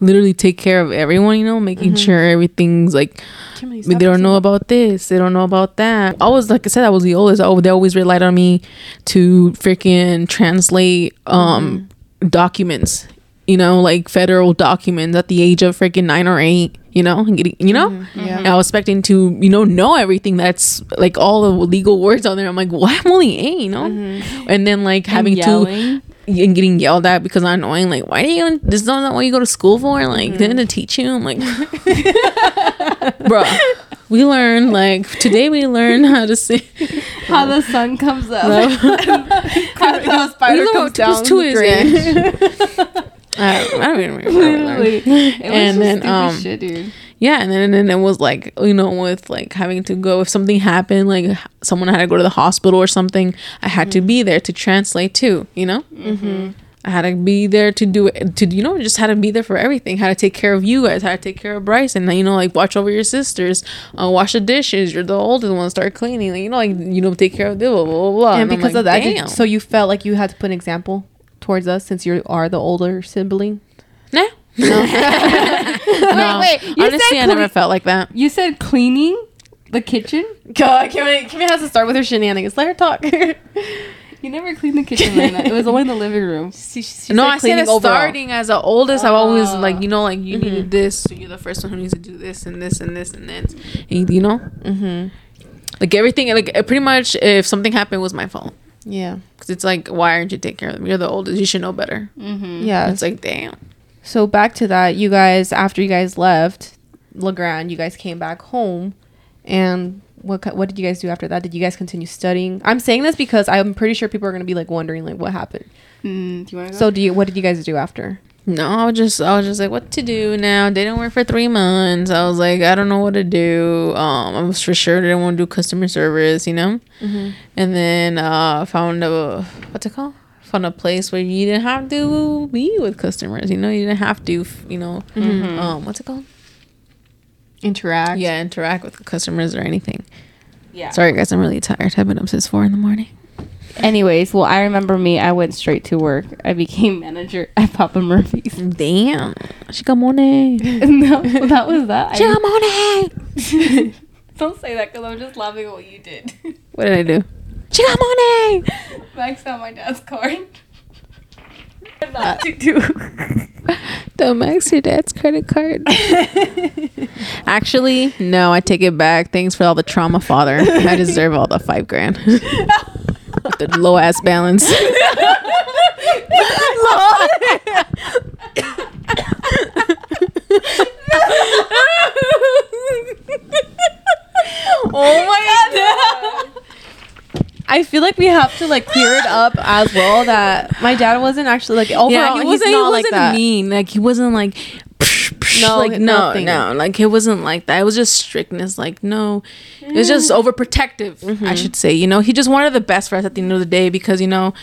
Speaker 3: literally take care of everyone. You know, making sure everything's like
Speaker 1: Kimberly,
Speaker 3: I
Speaker 1: stop
Speaker 3: mean, they don't know
Speaker 1: that.
Speaker 3: about this. They don't know about that. I was like I said, I was the oldest. Oh, they always relied on me to freaking translate um documents. You know, like federal documents at the age of freaking nine or eight. You know, getting you know.
Speaker 1: Mm-hmm.
Speaker 3: Yeah. I was expecting to you know know everything that's like all the legal words on there. I'm like, what? I'm only eight. You know. Mm-hmm. And then like having to and getting yelled at because I'm annoying. Like, why do you? This is not what you go to school for. Like, didn't they teach you? I'm like, *laughs* bro. We learned like today. We learned how to say. *laughs*
Speaker 2: how the sun comes up. *laughs*
Speaker 1: the spider comes down.
Speaker 3: two
Speaker 1: the
Speaker 3: is
Speaker 1: drain.
Speaker 3: I don't, I don't even remember. what.
Speaker 2: Literally. It was *laughs*
Speaker 3: And
Speaker 2: just
Speaker 3: then, um,
Speaker 2: shit, dude.
Speaker 3: Yeah, and then and then it was like you know with like having to go if something happened like someone had to go to the hospital or something, I had to be there to translate too. You know. Mm-hmm. I had to be there to do it to you know just had to be there for everything. Had to take care of you guys. Had to take care of Bryce and you know like watch over your sisters, uh, wash the dishes. You're the oldest one. Start cleaning. Like, you know like you know take care of blah blah blah blah.
Speaker 1: and
Speaker 3: I'm
Speaker 1: because
Speaker 3: like,
Speaker 1: of that, did- so you felt like you had to put an example towards us since you are the older sibling.
Speaker 3: nah. *laughs* *laughs* no,
Speaker 2: wait, wait. you
Speaker 3: honestly,
Speaker 2: said
Speaker 3: I never
Speaker 2: cle-
Speaker 3: felt like that.
Speaker 2: You said cleaning the kitchen.
Speaker 1: God, Kimmy, Kimmy has to start with her shenanigans. Let her talk. *laughs*
Speaker 2: You never cleaned the kitchen, Lena. It was only in the living room.
Speaker 1: she, she
Speaker 3: no,
Speaker 1: said
Speaker 3: I said
Speaker 1: cleaning
Speaker 3: as
Speaker 1: overall.
Speaker 3: starting as the oldest. I've always like you know like you need this, so you're the first one who needs to do this and this and this and this. And, you know,
Speaker 1: Mm-hmm.
Speaker 3: like everything, like pretty much if something happened, it was my fault.
Speaker 1: Yeah.
Speaker 3: Because it's like, why aren't you taking care of them? You're the oldest. You should know better.
Speaker 2: Mm-hmm.
Speaker 1: Yeah.
Speaker 3: It's like, damn.
Speaker 1: So back to that, you guys after you guys left La Grande, you guys came back home, and what what did you guys do after that? Did you guys continue studying? I'm saying this because I'm pretty sure people are gonna be like wondering like what happened.
Speaker 2: Mm, do you want to go?
Speaker 1: So do you? What did you guys do after?
Speaker 3: No, I was just I was just like, what to do now? They Didn't work for three months. I was like, I don't know what to do. Um, I was for sure didn't want to do customer service, you know. And then uh, found a what's it called? Found a place where you didn't have to be with customers. You know, you didn't have to, you know, um, what's it called?
Speaker 1: Interact.
Speaker 3: Yeah, interact with customers or anything.
Speaker 2: yeah.
Speaker 3: Sorry, guys, I'm really tired. I've been up since four in the morning.
Speaker 2: Anyways, well, I remember me. I went straight to work. I became *laughs* manager at Papa Murphy's.
Speaker 3: Damn, she got money. *laughs*
Speaker 2: no, that was that.
Speaker 3: She
Speaker 2: I-
Speaker 3: got money. *laughs*
Speaker 2: Don't say that because I'm just laughing at what you did.
Speaker 3: What did I do? She got money.
Speaker 2: Max on my dad's card. Not to do.
Speaker 3: Don't max your dad's credit card. Actually, no, I take it back. Thanks for all the trauma, father. I deserve all the five grand. The low ass balance. *laughs* *laughs*
Speaker 1: Oh my god. I feel like we have to like clear it up as well that my dad wasn't actually like overall
Speaker 3: yeah, he wasn't, he
Speaker 1: not like
Speaker 3: wasn't
Speaker 1: that.
Speaker 3: mean. Like he wasn't like
Speaker 1: No,
Speaker 3: like no,
Speaker 1: nothing.
Speaker 3: no, like it wasn't like that. It was just strictness. Like no, it was just overprotective.
Speaker 1: Mm-hmm.
Speaker 3: I should say. You know, he just wanted the best for us at the end of the day because you know,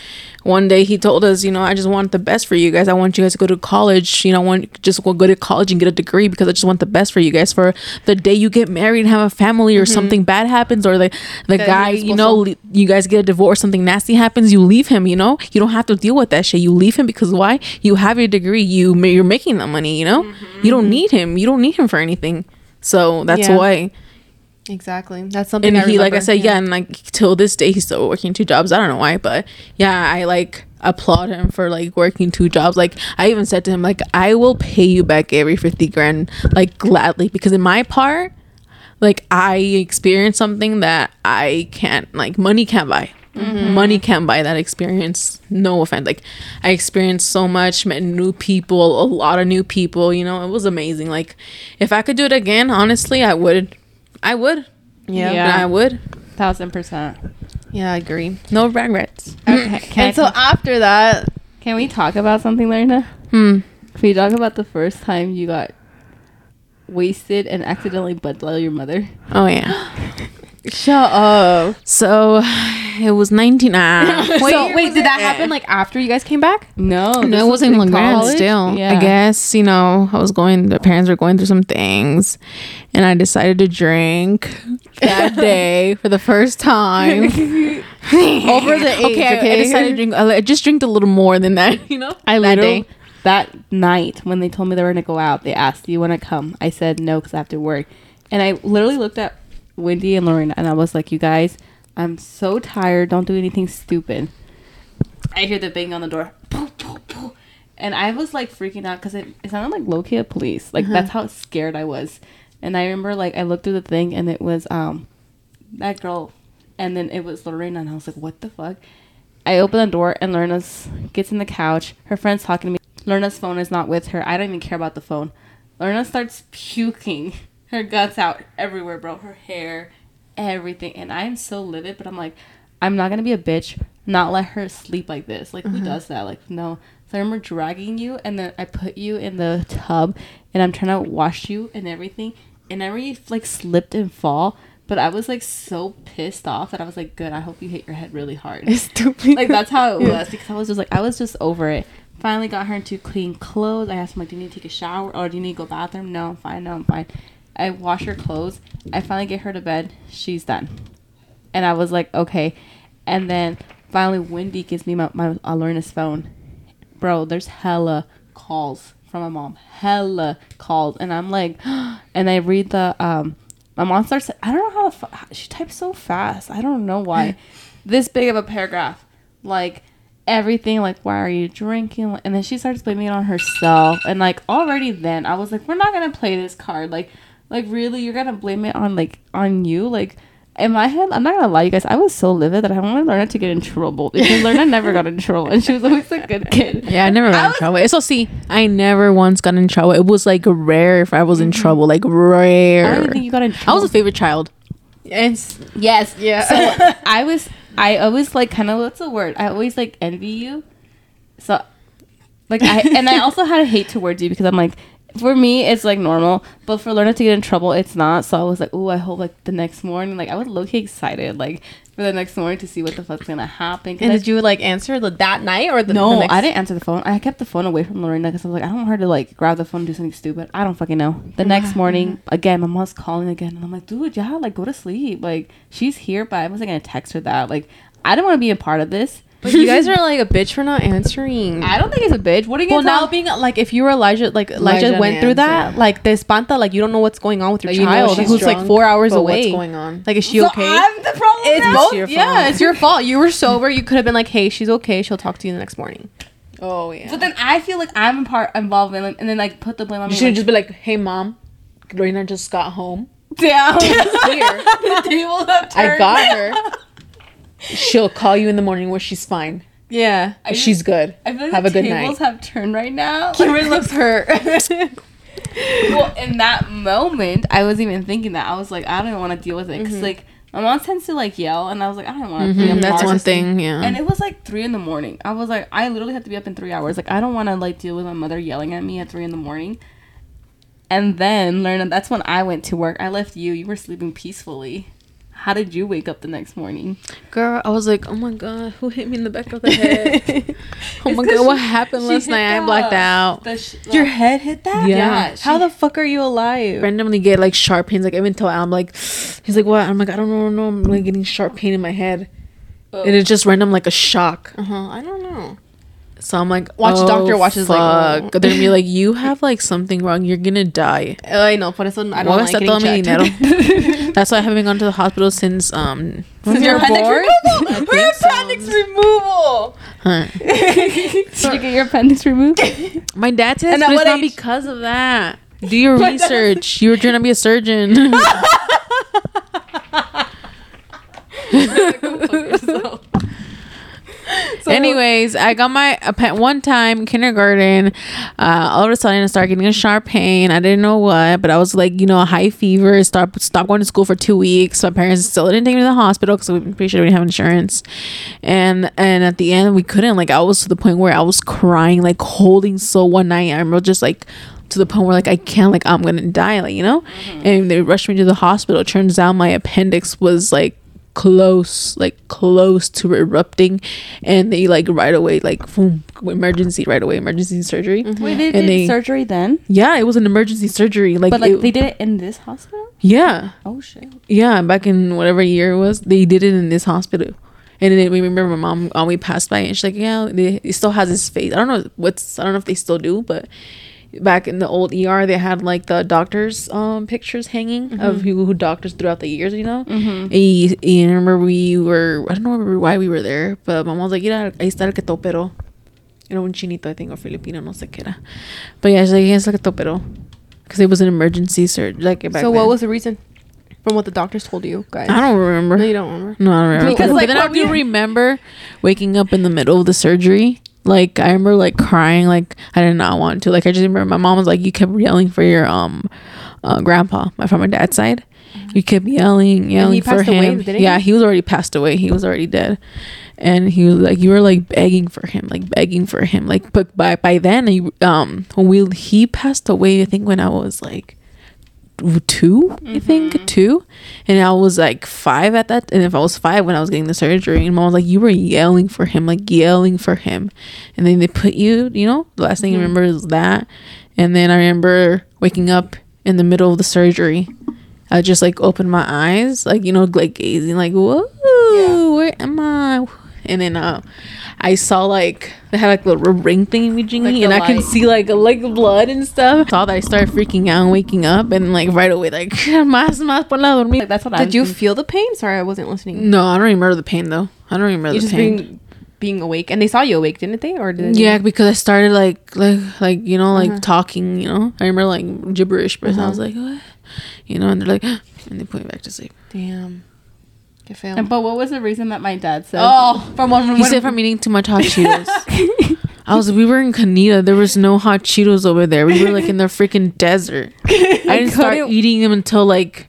Speaker 3: one day he told us, you know, I just want the best for you guys. I want you guys to go to college. You know, I want just go go to college and get a degree because I just want the best for you guys for the day you get married and have a family or something bad happens or the the
Speaker 1: That
Speaker 3: guy
Speaker 1: you're
Speaker 3: know le- you guys get a divorce something nasty happens you leave him you know you don't have to deal with that shit you leave him because why you have your degree you you're making that money you know you don't need him you don't need him for anything so that's
Speaker 1: Yeah.
Speaker 3: why
Speaker 1: Exactly. That's something
Speaker 3: and
Speaker 1: I
Speaker 3: he like i said yeah. and like till this day he's still working two jobs. I don't know why but yeah i like applaud him for like working two jobs. Like i even said to him like i will pay you back every 50 grand like gladly because in my part like i experienced something that i can't like money can't buy. Mm-hmm. Money can't buy that experience. No offense. Like i experienced so much met new people a lot of new people you know it was amazing. Like if i could do it again honestly i would i would
Speaker 1: Yeah.
Speaker 2: Yeah.
Speaker 3: i would
Speaker 2: Thousand percent.
Speaker 1: Yeah, I agree.
Speaker 3: no regrets
Speaker 2: Okay. Can,
Speaker 1: And so after that,
Speaker 2: can we talk about something, Lorena?
Speaker 3: hmm
Speaker 2: Can we talk about the first time you got wasted and accidentally butt dialed your mother?
Speaker 3: oh yeah *gasps*
Speaker 1: shut up.
Speaker 3: so it was 19 ah.
Speaker 1: Wait, *laughs* so, wait, did that happen like after you guys came back?
Speaker 2: No,
Speaker 3: no, it
Speaker 2: was
Speaker 3: wasn't
Speaker 2: in
Speaker 3: La Grande
Speaker 2: college?
Speaker 3: still.
Speaker 2: Yeah.
Speaker 3: I guess, you know, I was going, the parents were going through some things, and I decided to drink that *laughs* day for the first time. *laughs*
Speaker 1: Over the age,
Speaker 3: okay, I- I,
Speaker 1: okay?
Speaker 3: decided to drink, I just drink a little more than that, you know?
Speaker 2: I
Speaker 3: that
Speaker 2: literally
Speaker 3: day.
Speaker 2: that night when they told me they were gonna go out, they asked, "Do you want to come?" I said no because I have to work, and I literally looked at Wendy and Lauren and I was like, "You guys, I'm so tired. Don't do anything stupid." I hear the bang on the door, and I was like freaking out because it, it sounded like low key police. Like that's how scared I was, and I remember like I looked through the thing and it was um that girl, and then it was Lorena, and I was like, "What the fuck?" I open the door and Lorna's gets in the couch. Her friend's talking to me. Lorna's phone is not with her. I don't even care about the phone. Lorna starts puking her guts out everywhere, bro. Her hair, everything. And I'm so livid, but I'm like, I'm not gonna be a bitch. Not let her sleep like this. Like who mm-hmm. does that? Like no. So I remember dragging you, and then I put you in the tub, and I'm trying to wash you and everything. And I really like slipped and fall, but I was like so pissed off that I was like, good. I hope you hit your head really hard *laughs*
Speaker 1: Stupid.
Speaker 2: like that's how it was because I was just like I was just over it. Finally got her into clean clothes. I asked him like, "Do you need to take a shower or do you need to go bathroom?" No, I'm fine. No, I'm fine. I wash her clothes. I finally get her to bed. She's done, and I was like, okay. And then finally, Wendy gives me my my phone. Bro, there's hella calls from my mom. Hella calls, and I'm like, *gasps* and I read the um. My mom starts. I don't know how the fu- she types so fast. I don't know why. *laughs* this big of a paragraph, like everything. Like, why are you drinking? And then she starts blaming it on herself. And like already then, I was like, we're not gonna play this card. Like, like really, you're gonna blame it on like on you? Like, in my head, I'm not gonna lie, you guys. I was so livid that I wanted Lorna to get in trouble because Lorna *laughs* never got in trouble, and she was always a good kid.
Speaker 3: Yeah, I never got in trouble. So see, I never once got in trouble. It was like rare if I was in mm-hmm. trouble, like
Speaker 2: I don't
Speaker 3: rare.
Speaker 2: even think you got in trouble.
Speaker 3: I was a favorite child.
Speaker 1: It's
Speaker 2: Yes.
Speaker 1: Yeah.
Speaker 2: So *laughs* I was, I always like kind of what's the word? I always like envy you. So, like I and I also had a hate towards you because I'm like, for me it's like normal, but for Lorna to get in trouble, it's not. So I was like, oh, I hope like the next morning, like I was low key excited, like for the next morning to see what the fuck's gonna happen.
Speaker 1: and
Speaker 2: I-
Speaker 1: did you like answer the, that night or the
Speaker 2: no,
Speaker 1: the next-
Speaker 2: I didn't answer the phone. I kept the phone away from Lorena because I was like, I don't want her to like grab the phone and do something stupid. I don't fucking know. The next morning, mm-hmm. again, my mom's calling again, and I'm like, dude, yeah, like go to sleep. Like she's here, but I wasn't gonna text her that. Like I don't want to be a part of this.
Speaker 1: But you guys *laughs* are like a bitch for not answering.
Speaker 2: I don't think it's a bitch. What are you
Speaker 1: well,
Speaker 2: gonna
Speaker 1: now being like, if you were Elijah, like Elijah,
Speaker 3: Elijah
Speaker 1: went through
Speaker 3: Nance,
Speaker 1: that, like the espanta, like you don't know what's going on with your
Speaker 3: Like, you know
Speaker 1: child,
Speaker 3: she's
Speaker 1: who's like four hours
Speaker 3: but
Speaker 1: away.
Speaker 3: What's going on?
Speaker 1: Like, is she
Speaker 2: So
Speaker 1: okay?
Speaker 2: I'm the problem.
Speaker 1: it's
Speaker 2: now?
Speaker 1: both.
Speaker 3: your
Speaker 1: yeah,
Speaker 3: fault.
Speaker 1: it's your fault. You were sober. You could have been like, hey, she's okay. She'll talk to you the next morning.
Speaker 3: Oh yeah.
Speaker 2: So then I feel like I'm a part involved in it, and then like put the blame on
Speaker 3: you
Speaker 2: me.
Speaker 3: should
Speaker 2: like,
Speaker 3: just be like, "Hey, mom, Lorena just got home.
Speaker 2: down.
Speaker 3: Here, *laughs*
Speaker 2: the tables have
Speaker 3: I got her. *laughs* She'll call you in the morning where she's fine.
Speaker 1: Yeah.
Speaker 2: I just-
Speaker 3: she's good.
Speaker 2: I feel like
Speaker 3: Have a good
Speaker 2: tables
Speaker 3: night."
Speaker 2: have turned right now. *laughs*
Speaker 1: Kimberly looks hurt. *laughs*
Speaker 2: well, in that moment, I was even thinking that I was like, I don't want to deal with it because like my mom tends to like yell, and I was like, I don't want to. be a
Speaker 3: Mm-hmm. That's one thing. Yeah.
Speaker 2: And it was like three in the morning. I was like, I literally had to be up in three hours. Like, I don't want to like deal with my mother yelling at me at three in the morning. And then learn that's when I went to work. I left you. You were sleeping peacefully. How did you wake up the next morning?
Speaker 3: Girl, I was like, oh my god, who hit me in the back of the head? *laughs* oh my god, what
Speaker 2: she-
Speaker 3: happened
Speaker 2: she
Speaker 3: last
Speaker 2: hit
Speaker 3: night? I blacked out.
Speaker 2: Sh-
Speaker 1: Your head hit that?
Speaker 3: Yeah.
Speaker 2: she-
Speaker 1: How the fuck are you alive?
Speaker 3: randomly get like sharp pains. Like I even tell Al, I'm like, he's like, what? I'm like, I don't know, no, I'm like getting sharp pain in my head,
Speaker 2: Oh.
Speaker 3: and it's just random like a shock.
Speaker 1: Uh huh. I don't know.
Speaker 3: So I'm like,
Speaker 1: Watch
Speaker 3: oh,
Speaker 1: doctor watches, like,
Speaker 3: fuck.
Speaker 1: oh. *laughs*
Speaker 3: They're gonna be like, you have like *laughs* something wrong. You're gonna die.
Speaker 1: I know. Por eso I don't like getting checked. *laughs*
Speaker 3: That's why I haven't gone to the hospital since um.
Speaker 1: Since your
Speaker 2: appendix
Speaker 1: board?
Speaker 2: removal?
Speaker 1: Your
Speaker 3: think so.
Speaker 1: appendix removal.
Speaker 3: Huh.
Speaker 2: Did you get your appendix removed?
Speaker 3: My dad says, but it's not
Speaker 1: age?
Speaker 3: because of that. Do your research. You were trying to be a surgeon. *laughs*
Speaker 1: So-
Speaker 3: Anyways, I got my one time in kindergarten. Uh, all of a sudden, I started getting a sharp pain. I didn't know what, but I was like, you know, a high fever. Stop, stop going to school for two weeks. My parents still didn't take me to the hospital because I'm pretty sure we didn't have insurance. And and at the end, we couldn't. Like, I was to the point where I was crying, like holding so one night. I remember just like to the point where like I can't, like I'm gonna die, like you know. And they rushed me to the hospital. Turns out my appendix was like close like close to erupting and they like right away like boom emergency right away emergency surgery
Speaker 2: Wait, they
Speaker 3: And
Speaker 2: did
Speaker 3: they-
Speaker 2: surgery then?
Speaker 3: yeah it was an emergency surgery like,
Speaker 2: But like
Speaker 3: it-
Speaker 2: they did it in this hospital?
Speaker 3: yeah
Speaker 2: Oh shit.
Speaker 3: yeah back in whatever year it was they did it in this hospital and then we remember my mom um, we passed by and she's like yeah they, it still has his face i don't know what's i don't know if they still do but back in the old ER, they had like the doctors' um pictures hanging of who, who doctors throughout the years, you know.
Speaker 2: Mm-hmm.
Speaker 3: Y I remember we were I don't know remember why we were there, but my mom was like, "Mira, ahí está el que operó." Era un chinito, I think, or Filipino, no sé qué era. But yeah, she's like, "Es el que te operó," because it was an emergency surgery. Like back
Speaker 1: So what
Speaker 3: then.
Speaker 1: was the reason? From what the doctors told you guys.
Speaker 3: I don't remember.
Speaker 1: No, you don't remember.
Speaker 3: No, I don't remember.
Speaker 1: Because, like,
Speaker 3: then I do remember waking up in the middle of the surgery. Like I remember like crying. Like I did not want to. Like I just remember my mom was like, "You kept yelling for your um, uh, grandpa, my from my dad's side. You kept yelling, yelling for
Speaker 1: away,
Speaker 3: him.
Speaker 1: he?
Speaker 3: yeah, he was already passed away. He was already dead." And he was like, "You were like begging for him, like begging for him, like." But by by then, he, um, when we he passed away, I think when I was like 2 I think mm-hmm. two, and I was like five at that. And if I was five when I was getting the surgery, and mom was like, "You were yelling for him, like yelling for him," and then they put you, you know, the last thing you mm-hmm. remember is that, and then I remember waking up in the middle of the surgery. I just like opened my eyes, like you know, like gazing, like whoa, where am I? And then uh, I saw like they had like a little ring thingy
Speaker 1: Like the
Speaker 3: and I can see like like blood and stuff. Saw that I started freaking out and waking up and like right away like *laughs* más más por la dormir.
Speaker 2: Like that's what I
Speaker 1: Did you feel the pain? Sorry, I wasn't listening.
Speaker 3: No, I don't remember the pain though. I don't remember
Speaker 1: You
Speaker 3: the
Speaker 1: just
Speaker 3: pain.
Speaker 1: being being awake, and they saw you awake, didn't they? Or did they
Speaker 3: yeah, because I started like like like you know like
Speaker 1: Uh-huh.
Speaker 3: talking. You know, I remember like gibberish, but I
Speaker 1: Uh-huh.
Speaker 3: was like, what? You know, and they're like, *gasps* and they put me back to sleep.
Speaker 1: Damn. Get failed.
Speaker 2: And, but what was the reason that my dad said?
Speaker 1: oh, from one from
Speaker 3: He said from eating too much hot Cheetos. *laughs* I was. We were in Canita. There was no hot Cheetos over there. We were like in the freaking desert. *laughs* I didn't start
Speaker 1: couldn't-
Speaker 3: eating them until like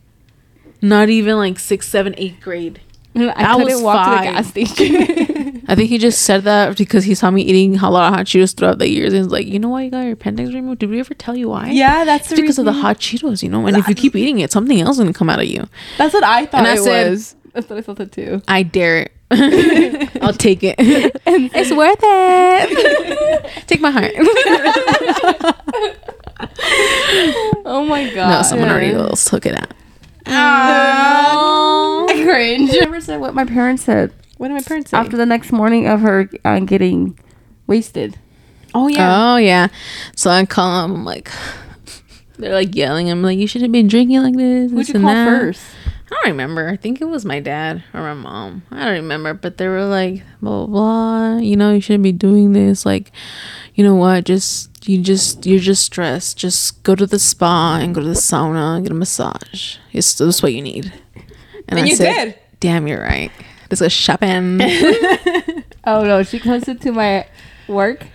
Speaker 3: Not even like sixth, seventh, eighth grade.
Speaker 2: I
Speaker 3: That
Speaker 2: couldn't
Speaker 3: was
Speaker 2: walk to the gas *laughs* station.
Speaker 3: I think he just said that because he saw me eating a lot of hot Cheetos throughout the years, and he's like, "You know why you got your appendix removed? Did we ever tell you why?"
Speaker 1: Yeah, that's
Speaker 3: It's
Speaker 1: the
Speaker 3: because of the hot Cheetos, you know. And if you keep eating it, something else is gonna come out of you.
Speaker 1: That's what I thought
Speaker 3: And I
Speaker 1: it
Speaker 3: said-
Speaker 1: was.
Speaker 2: That's what I thought too.
Speaker 3: I dare it. *laughs* I'll take it. *laughs* it's worth it. *laughs* take my heart.
Speaker 2: Oh my god.
Speaker 3: no, someone already else took it out.
Speaker 2: Oh, cringe. I never said what my parents said
Speaker 1: What did my parents say?
Speaker 2: after the next morning of her uh, getting wasted.
Speaker 1: oh yeah.
Speaker 3: Oh yeah. So I call them. I'm like, they're like yelling. I'm like, you shouldn't be drinking like this.
Speaker 2: Who'd
Speaker 3: this
Speaker 2: you call
Speaker 3: that."
Speaker 2: first?
Speaker 3: I don't remember. I think it was my dad or my mom. I don't remember. But they were like, blah, blah, blah. You know, you shouldn't be doing this. Like, you know what? Just, you just, you're just stressed. Just go to the spa and go to the sauna and get a massage. It's just what you need. And,
Speaker 1: And you did.
Speaker 3: Damn, you're right. Let's go shopping. *laughs*
Speaker 2: Oh no, she comes into my work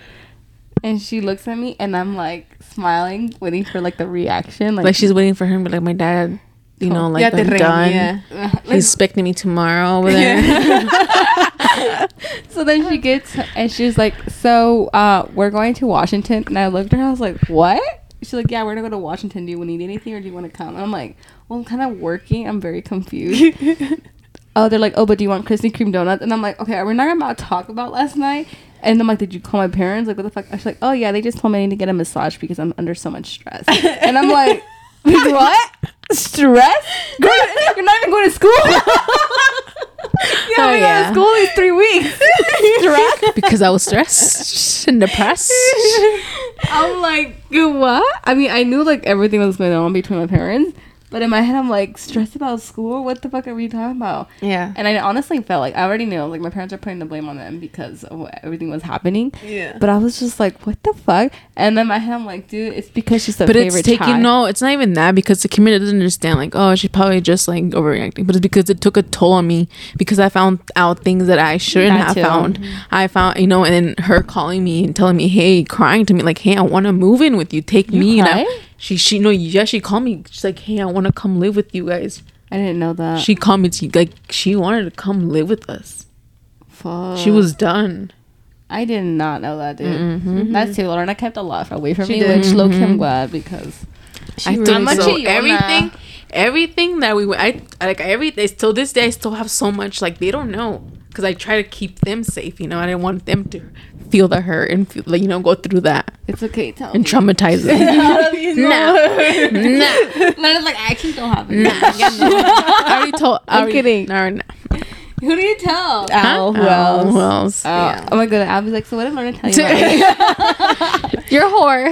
Speaker 2: and she looks at me and I'm like smiling, waiting for like the reaction. Like,
Speaker 3: like she's waiting for him, but like my dad, you know, like
Speaker 1: Ya te
Speaker 3: I'm done.
Speaker 1: yeah.
Speaker 3: He's expecting me tomorrow over there. *laughs*
Speaker 2: so then she gets and she's like, So uh we're going to Washington and I looked at her, I was like, What? She's like, Yeah, we're gonna go to Washington. Do you need anything or do you wanna come? And I'm like, Well I'm kinda working, I'm very confused. *laughs* oh, they're like, Oh, but do you want Krispy Kreme donuts? And I'm like, Okay, we're not about to talk about last night. And I'm like, Did you call my parents? Like, what the fuck? She's like, Oh yeah, they just told me I need to get a massage because I'm under so much stress. *laughs* and I'm like, *laughs* What? Stress? Girl, *laughs* you're not even going to school. *laughs* yeah,
Speaker 3: Oh,
Speaker 2: we
Speaker 3: yeah.
Speaker 2: yeah. school in three weeks. Stress?
Speaker 3: because I was stressed and depressed.
Speaker 2: I'm like, what? I mean, I knew like everything was going on between my parents, but in my head, I'm like stressed about school. What the fuck are we talking about?
Speaker 1: Yeah.
Speaker 2: And I honestly felt like I already knew like my parents are putting the blame on them because of what everything was happening.
Speaker 1: Yeah.
Speaker 2: But I was just like, what the fuck? And then my head, I'm like, dude, it's because she's the
Speaker 3: but
Speaker 2: favorite
Speaker 3: it's taking
Speaker 2: child.
Speaker 3: no it's not even that because the community doesn't understand like oh she's probably just like overreacting but it's because it took a toll on me because i found out things that i shouldn't
Speaker 2: That
Speaker 3: have
Speaker 2: too.
Speaker 3: found mm-hmm. i found you know and then her calling me and telling me hey crying to me like hey i want to move in with you take
Speaker 2: You
Speaker 3: me and I,
Speaker 2: cried?
Speaker 3: She she no yeah she called me she's like hey i want to come live with you guys
Speaker 2: I didn't know that.
Speaker 3: she called me to like she wanted to come live with us
Speaker 2: Fuck.
Speaker 3: she was done
Speaker 2: I did not know that, dude.
Speaker 3: Mm-hmm.
Speaker 2: That's too. Lorna kept a lot away from
Speaker 1: She
Speaker 2: me,
Speaker 1: did.
Speaker 2: which low key I'm glad because
Speaker 3: I
Speaker 1: really
Speaker 3: think
Speaker 2: did.
Speaker 3: so.
Speaker 2: Chillona.
Speaker 3: Everything, everything that we, I like every they till this day I still have so much like they don't know because I try to keep them safe. You know, I didn't want them to feel the hurt and feel like you know go through that
Speaker 2: it's okay. Tell
Speaker 3: and
Speaker 2: me.
Speaker 3: traumatize them. *laughs* nah, nah,
Speaker 2: Lorna's like, I actually don't have it.
Speaker 3: nah. *laughs* yeah, no. I already told. I
Speaker 2: I'm kidding.
Speaker 3: No, no.
Speaker 2: Who do you tell?
Speaker 1: Ow, who
Speaker 3: Oh,
Speaker 1: else?
Speaker 3: who else?
Speaker 2: Oh,
Speaker 1: Yeah.
Speaker 2: oh my god! I'll be like, so what did Lorna tell you? *laughs* About
Speaker 3: You're a whore.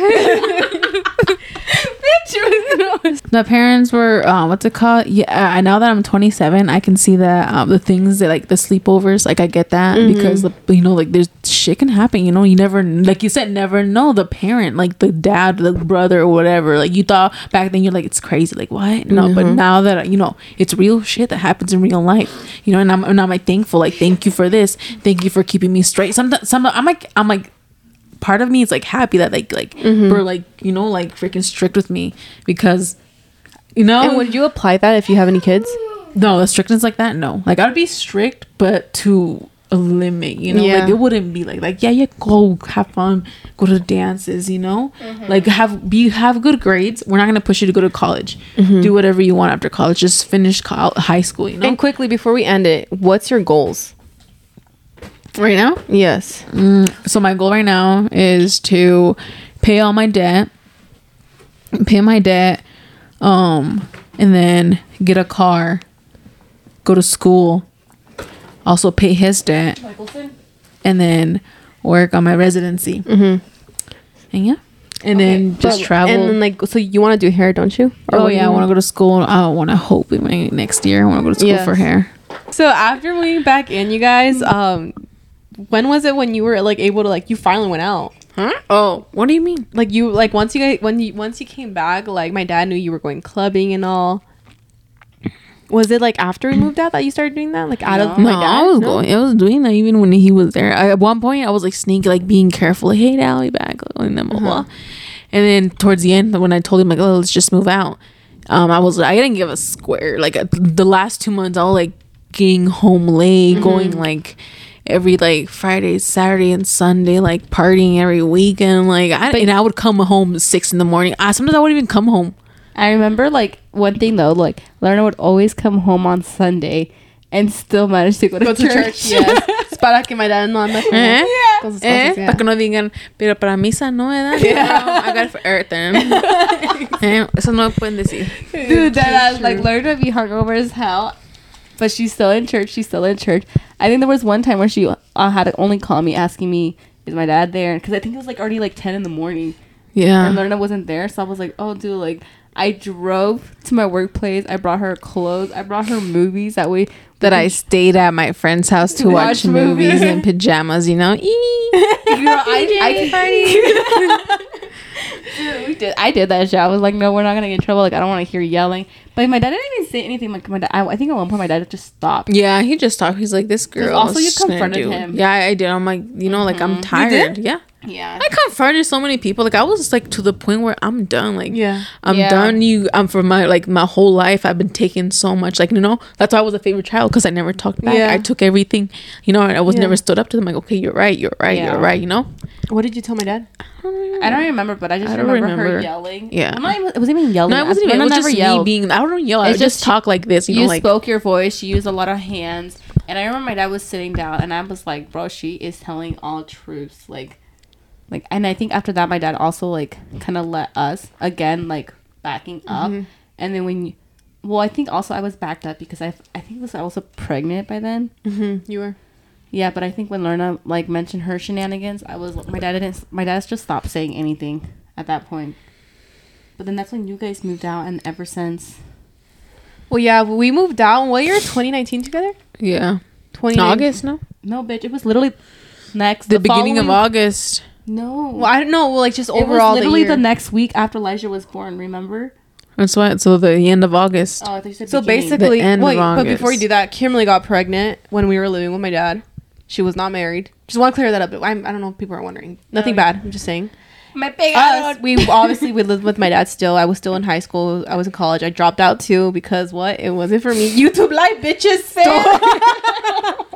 Speaker 3: *laughs* the parents were uh, what's it called? Yeah, I now that I'm 27, I can see that um, the things that like the sleepovers, like I get that because the, you know like there's shit can happen. You know, you never like you said, never know the parent, like the dad, the brother, or whatever. Like you thought back then, you're like it's crazy, like what? No, but now that you know it's real shit that happens in real life. You know, and I'm and I'm like thankful, like thank you for this, thank you for keeping me straight. Sometimes, some I'm like I'm like part of me is like happy that like like mm-hmm. we're like you know like freaking strict with me because you know?
Speaker 1: And would you apply that if you have any kids?
Speaker 3: no the strictness like that no. Like I'd be strict but to a limit you know?
Speaker 1: Yeah.
Speaker 3: like it wouldn't be like like yeah yeah go have fun go to dances you know? Mm-hmm. Like have be have good grades. We're not gonna push you to go to college. Mm-hmm. Do whatever you want after college. Just finish col- high school you know?
Speaker 1: And quickly before we end it, what's your goals?
Speaker 3: Right now?
Speaker 1: Yes.
Speaker 3: so my goal right now is to pay all my debt pay my debt um and then get a car go to school also pay his debt and then work on my residency. Mm-hmm. and yeah. And then just
Speaker 1: But-
Speaker 3: travel.
Speaker 1: And then like, so you want to do hair, don't you?
Speaker 3: oh
Speaker 1: what do
Speaker 3: yeah i want? to go to school. I want to hope in my next year. I want to go to school
Speaker 1: Yes.
Speaker 3: for hair.
Speaker 1: So after moving back in, you guys, um, when was it when you were like able to like you finally went out?
Speaker 3: huh oh what do you mean
Speaker 1: Like you like once you guys when you once you came back, like my dad knew you were going clubbing and all. Was it like after we moved out that you started doing that? Like out of
Speaker 3: No,
Speaker 1: my dad?
Speaker 3: I was going. I was doing that even when he was there. I, at one point, I was like sneaky, like being careful. Like, hey, I'll be back, and then blah blah. And then towards the end, when I told him like, oh, let's just move out, um, I was I didn't give a square. Like uh, the last two months, I was like getting home late,
Speaker 1: Mm-hmm.
Speaker 3: going like every like Friday, Saturday, and Sunday, like partying every weekend. Like I and I would come home at six in the morning. I sometimes I wouldn't even come home.
Speaker 2: I remember like one thing though, like Lerna would always come home on Sunday and still manage to go to
Speaker 1: Go to
Speaker 2: church.
Speaker 1: church, yes. *laughs* Es para que my dad no anda como
Speaker 3: Eh?
Speaker 1: con sus
Speaker 3: Eh,
Speaker 1: cosas, yeah.
Speaker 3: para que no digan, pero para misa no, ¿verdad? I got it for everything. *laughs* eh, eso no pueden decir.
Speaker 2: Dude, that ass, like Lerna would be hungover as hell, but she's still in church. She's still in church. I think there was one time where she uh, had to only call me asking me, "Is my dad there?" Because I think it was like already like ten in the morning.
Speaker 3: Yeah. And.
Speaker 2: Lorna wasn't there, so I was like, "Oh, dude, like." I drove to my workplace. I brought her clothes. I brought her movies. That way,
Speaker 3: That I stayed at my friend's house to watch,
Speaker 2: watch movies.
Speaker 3: movies in pajamas, you know?
Speaker 2: Girl, *laughs* I, I *laughs* *laughs* Dude, we did. I did that shit. I was like, no, we're not gonna get in trouble. Like, I don't want to hear yelling. But my dad didn't even say anything. Like, my dad. I, I think at one point my dad just stopped.
Speaker 3: Yeah, he just talked. He's like, this girl.
Speaker 2: also you confronted him.
Speaker 3: Yeah, I, I did. I'm like, you know, like I'm mm-hmm. tired. Yeah.
Speaker 2: Yeah.
Speaker 3: I confronted so many people. Like I was like to the point where I'm done. Like
Speaker 1: Yeah.
Speaker 3: I'm
Speaker 2: Yeah.
Speaker 3: done. You, I'm for my like my whole life. I've been taking so much. Like you know, that's why I was a favorite child because I never talked back.
Speaker 1: Yeah.
Speaker 3: I took everything. You know, and I was
Speaker 1: Yeah.
Speaker 3: never stood up to them. Like okay, you're right. You're right. You're right. You know.
Speaker 1: What did you tell my dad?
Speaker 2: I don't remember, but I just
Speaker 3: I don't
Speaker 2: remember, her yelling.
Speaker 3: Yeah.
Speaker 2: I'm not even, it wasn't even yelling.
Speaker 3: No, it wasn't even. It was just
Speaker 2: yelled.
Speaker 3: me being. I don't yell. I just
Speaker 2: just
Speaker 3: talk like this. You,
Speaker 2: You
Speaker 3: know, like
Speaker 2: spoke your voice. You used a lot of hands. And I remember my dad was sitting down, and I was like, "Bro, she is telling all truths." Like, like, and I think after that, my dad also like kind of let us again like backing up.
Speaker 3: Mm-hmm.
Speaker 2: And then when, you, well, I think also I was backed up because I I think I was also pregnant by then.
Speaker 1: Mm-hmm. You were.
Speaker 2: Yeah, but I think when Lorna like mentioned her shenanigans, I was my dad didn't. My dad's just stopped saying anything at that point. But then that's when you guys moved out, and ever since.
Speaker 1: Well, yeah, we moved out. What year? 2019 together?
Speaker 3: yeah.
Speaker 1: 20
Speaker 3: August, no.
Speaker 2: No, bitch. It was literally next
Speaker 3: The, beginning of August.
Speaker 2: No,
Speaker 1: Well, I don't know. Well, like just
Speaker 2: it was
Speaker 1: overall,
Speaker 2: literally
Speaker 1: the,
Speaker 2: the, next week after Elijah was born. Remember?
Speaker 3: That's why. So the end of August.
Speaker 2: Oh, I thought you said
Speaker 1: So
Speaker 2: beginning.
Speaker 1: basically,
Speaker 3: The end of
Speaker 1: wait, but before you do that, Kimberly got pregnant when we were living with my dad. She was not married. Just want to clear that up. I'm, I don't know if people are wondering. Nothing
Speaker 2: yeah.
Speaker 1: bad. I'm just saying.
Speaker 2: My big
Speaker 1: Us, we obviously we lived with my dad still. I was still in high school. I was in college. I dropped out too because what? It wasn't for me. YouTube live bitches. *laughs*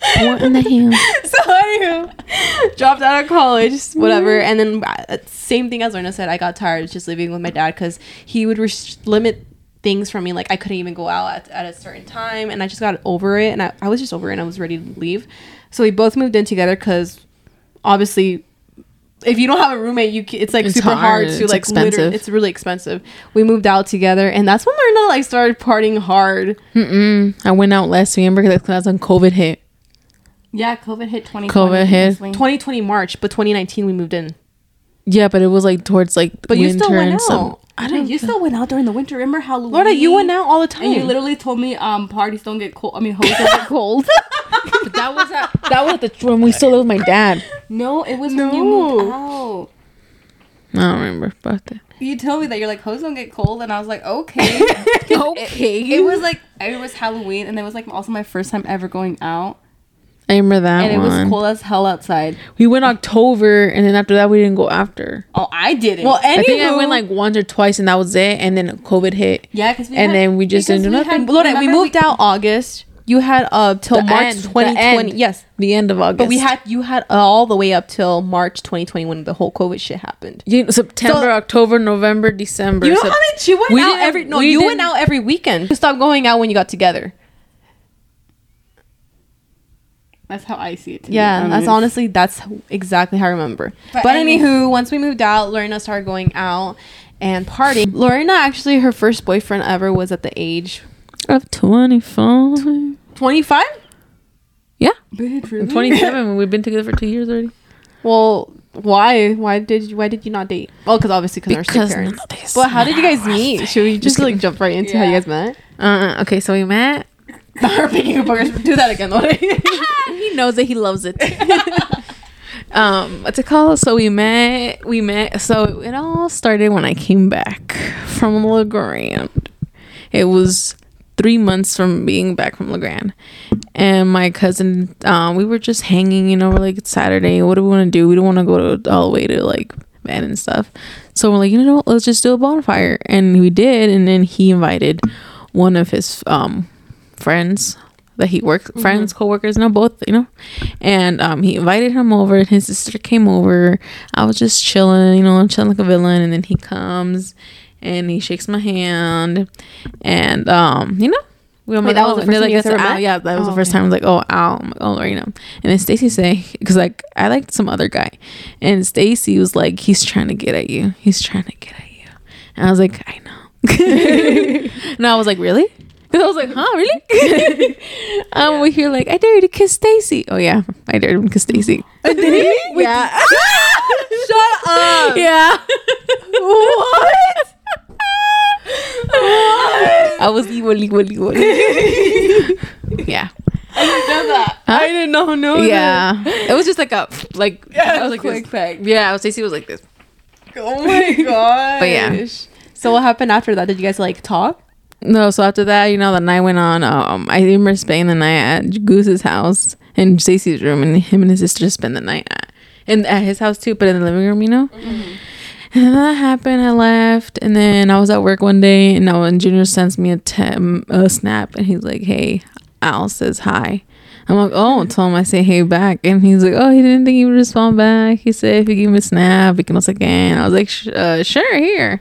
Speaker 3: what in the hell? *laughs*
Speaker 1: so anywho, dropped out of college, whatever, and then uh, same thing as Lorna said. I got tired of just living with my dad because he would res- limit things from me. Like I couldn't even go out at, at a certain time, and I just got over it, and I, I was just over it, and I was ready to leave. So we both moved in together because obviously. If you don't have a roommate, you ca- it's like
Speaker 3: It's
Speaker 1: super hard,
Speaker 3: hard.
Speaker 1: to
Speaker 3: It's
Speaker 1: like liter-
Speaker 3: expensive.
Speaker 1: It's really expensive. We moved out together, and that's when Lorna like started partying hard.
Speaker 3: Mm-mm. I went out last November because that's when COVID hit.
Speaker 2: Yeah, COVID hit 2020.
Speaker 3: COVID hit.
Speaker 1: 2020 March, but 2019 we moved in.
Speaker 3: Yeah, but it was like towards like
Speaker 1: But you
Speaker 3: winter
Speaker 1: still went
Speaker 3: and some.
Speaker 1: Out.
Speaker 3: I don't.
Speaker 2: you still went out during the winter. Remember Halloween?
Speaker 1: Lorna, you went out all the time.
Speaker 2: And you literally told me, um, parties don't get cold. I mean, hoes *laughs* don't get cold. *laughs*
Speaker 3: But that was at, that was the when we still lived with my dad.
Speaker 2: no, it was when you
Speaker 1: No.
Speaker 2: moved out.
Speaker 3: I don't remember about that.
Speaker 2: You told me that you're like hoes don't get cold, and I was like, okay. *laughs*
Speaker 3: okay,
Speaker 2: it was like it was Halloween, and it was like also my first time ever going out,
Speaker 3: I remember that
Speaker 2: and it was
Speaker 3: one.
Speaker 2: cold as hell outside.
Speaker 3: We went October, and then after that, we didn't go after.
Speaker 2: Oh, I didn't.
Speaker 1: well,
Speaker 3: I think I went like once or twice, and that was it. And then COVID hit.
Speaker 2: yeah, because
Speaker 3: and then we just didn't do nothing.
Speaker 1: Lorna, we moved out August. You had uh till March
Speaker 3: end,
Speaker 1: 2020. Yes,
Speaker 3: The end of August.
Speaker 1: but we had you had all the way up till March 2020 when the whole COVID shit happened.
Speaker 3: You- September,
Speaker 1: So-
Speaker 3: October, November, December.
Speaker 1: You know
Speaker 3: Sep-
Speaker 1: how many she went
Speaker 3: we
Speaker 1: out every no
Speaker 3: we
Speaker 1: you went out every weekend. You stopped going out when you got together.
Speaker 2: That's how I see it. To
Speaker 1: Yeah,
Speaker 2: be
Speaker 1: that's honestly that's exactly how I remember. But,
Speaker 2: But any-
Speaker 1: anywho, once we moved out, Lorena started going out and partying. Lorena actually her first boyfriend ever was at the age
Speaker 3: of 25.
Speaker 1: 25.
Speaker 3: Yeah.
Speaker 2: Bitch, really?
Speaker 3: 27. We've been together for two years already.
Speaker 1: Well, why? Why did you? Why did you not date? Well, because obviously because our sick
Speaker 3: Because
Speaker 1: parents.
Speaker 3: none
Speaker 1: But how did you guys meet? Should we just like jump right into how you guys met?
Speaker 3: Uh, okay, so we met.
Speaker 1: Her picking up boogers. Do that again, *laughs*
Speaker 3: he knows it. He loves it. *laughs* um, what's it called? So we met. We met. So it all started when I came back from La Grande. It was three months from being back from La Grande, and my cousin. Um, we were just hanging. You know, we're like it's Saturday. What do we want to do? We don't want to go to all the way to like bed and stuff. So we're like, you know what? Let's just do a bonfire, and we did. And then he invited one of his um friends that he works friends co-workers no both you know? And um he invited him over and his sister came over. I was just chilling you know chilling like a villain. And then he comes and he shakes my hand. And um you know we were
Speaker 1: Wait,
Speaker 3: like,
Speaker 1: that was the first
Speaker 3: they're
Speaker 1: time
Speaker 3: like,
Speaker 1: guys ever
Speaker 3: "That's-
Speaker 1: met?
Speaker 3: yeah that was
Speaker 1: Oh,
Speaker 3: the first
Speaker 1: okay.
Speaker 3: time. I was like oh ow I'm like, oh you know. And then stacy say because like i liked some other guy. And stacy was like he's trying to get at you. He's trying to get at you and i was like i know. *laughs* And i was like really because *laughs* I was like, huh, really? um, we hear like, I dare you to kiss Stacy. Oh yeah, I dared him to kiss Stacy. *laughs*
Speaker 1: Did he?
Speaker 3: Yeah, *laughs*
Speaker 1: Shut up.
Speaker 3: yeah.
Speaker 1: What?
Speaker 3: I was evil, evil, evil. yeah,
Speaker 1: I didn't know. That. Huh? I didn't know. No.
Speaker 3: yeah. It was just like a like. I was like
Speaker 1: quick
Speaker 3: this. Yeah, Stacy was like this.
Speaker 1: Oh my gosh.
Speaker 3: But yeah.
Speaker 1: So what happened after that? Did you guys like talk?
Speaker 3: No, so after that, you know, the night went on. Um, I remember spending the night at Goose's house in Stacy's room, and him and his sister spent the night at, and at his house too, but in the living room, you know. And then that happened. I left, and then I was at work one day, and now when Junior sends me a, te- a snap, and he's like, "Hey, Al says hi." I'm like, "Oh," tell him I say hey back, and he's like, "Oh, he didn't think he would respond back." He said, "If you give him a snap, we can once again." I was like, Sh- uh, "Sure, here."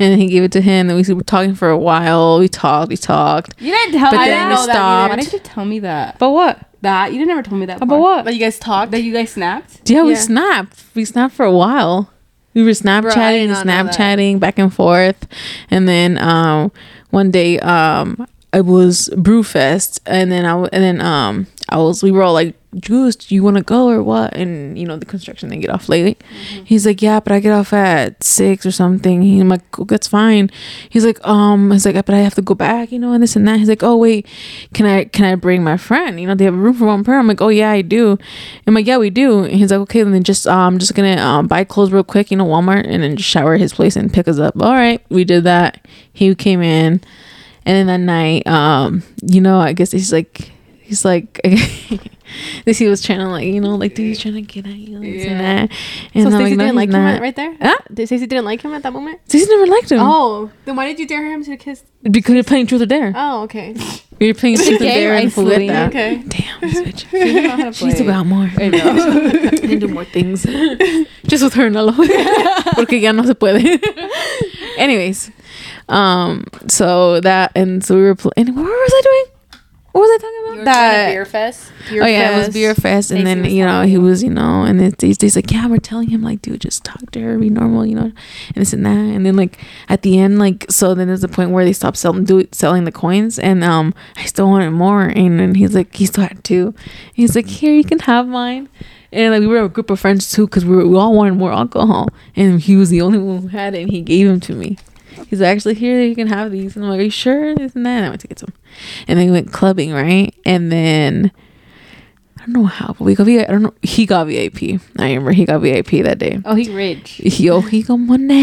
Speaker 3: And then he gave it to him, and we were talking for a while. We talked, we talked.
Speaker 2: You didn't tell
Speaker 3: But
Speaker 2: me
Speaker 3: then
Speaker 2: that.
Speaker 3: we
Speaker 2: Why didn't you tell me that?
Speaker 3: But what?
Speaker 2: That you didn't ever tell me that.
Speaker 3: But
Speaker 2: part.
Speaker 3: what?
Speaker 1: But you guys talked.
Speaker 2: That you guys snapped.
Speaker 3: Yeah, we
Speaker 1: Yeah.
Speaker 3: snapped. We snapped for a while. We were Snapchatting
Speaker 1: did
Speaker 3: and
Speaker 1: not know that.
Speaker 3: Snapchatting back and forth. And then um one day um it was Brewfest and then I and then um I was we were all like, Juice, do you wanna go or what? And you know, the construction didn't get off late. He's like, Yeah, but I get off at six or something. He, I'm like, "Oh, that's fine. He's like, um, he's like, but I have to go back, you know, and this and that. He's like, Oh wait, can I can I bring my friend? You know, they have a room for one per. I'm like, Oh yeah, I do. I'm like, Yeah, we do. And he's like, Okay, then just um I'm just gonna um buy clothes real quick, you know, Walmart and then just shower at his place and pick us up. All right, we did that. He came in and then that night, um, you know, I guess he's like he's like *laughs* this he was trying to like, you know, like dude he's trying to get at you this and
Speaker 2: Yeah.
Speaker 3: that. And
Speaker 1: so
Speaker 3: I'm
Speaker 1: Stacey
Speaker 3: no,
Speaker 1: didn't
Speaker 3: he's
Speaker 1: like him
Speaker 3: not.
Speaker 1: at, right there.
Speaker 3: Huh?
Speaker 1: Did Stacey didn't like him at that moment?
Speaker 3: Stacey never liked him.
Speaker 1: Oh, then why did you dare him to kiss?
Speaker 3: Because you're playing truth or dare.
Speaker 1: Oh, okay. *laughs*
Speaker 3: You're playing truth or dare and
Speaker 2: rightfully.
Speaker 3: Julieta.
Speaker 1: Okay.
Speaker 3: Damn, this bitch. *laughs*
Speaker 2: You know how to
Speaker 3: She needs to go out more.
Speaker 2: I know.
Speaker 3: and do more things. Just with her, no. Porque ya no se puede. Anyways, um, so that and so we were playing. What was I doing? What was I talking about?
Speaker 1: That-
Speaker 2: beer fest.
Speaker 1: Beer
Speaker 3: oh yeah, it was beer fest, and
Speaker 2: Stacey
Speaker 3: then you know he was you know, and then he's, days like yeah, we're telling him like dude, just talk to her, be normal, you know, and this and that, and then like at the end like so then there's a point where they stop selling do selling the coins, and um I still wanted more, and then he's like he still had two, he's like here you can have mine. And like we were a group of friends too, because we, were, we all wanted more alcohol, and he was the only one who had it, and he gave them to me. He's like, actually, here you can have these, and I'm like, are you sure? This and that. And I went to get some, and then we went clubbing, right? And then I don't know how, but we got VIP. I don't know. He got VIP. I remember he got VIP that day.
Speaker 2: Oh, he rich.
Speaker 3: Yo, oh, he got money. *laughs*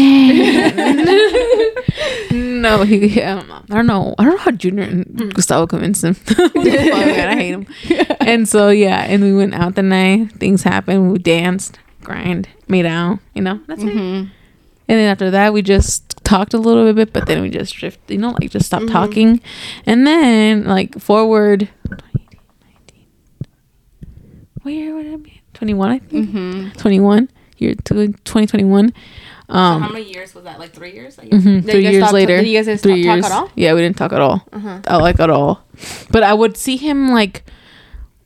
Speaker 3: no, he. Yeah, I don't know. I don't know how Junior and hmm. Gustavo convinced him. *laughs* Fuck, man, I hate him. *laughs* And so yeah, and we went out the night. Things happened. We danced, grind, made out. You know, that's it.
Speaker 2: Mm-hmm. Mm-hmm.
Speaker 3: And then after that, we just talked a little bit, but then we just drifted, you know, like just stopped talking. And then, like, forward 2019. What year would it be? 21, I think.
Speaker 2: Mm-hmm.
Speaker 3: 21. Year to 2021. Um,
Speaker 2: how many years was that? Like three years? Like,
Speaker 3: mhm, three
Speaker 1: you
Speaker 3: years
Speaker 1: stop-
Speaker 3: later.
Speaker 1: did you guys
Speaker 3: three
Speaker 1: stop talk
Speaker 3: years.
Speaker 1: at all?
Speaker 3: Yeah, we didn't talk at all.
Speaker 1: Uh-huh.
Speaker 3: I like at all. But I would see him like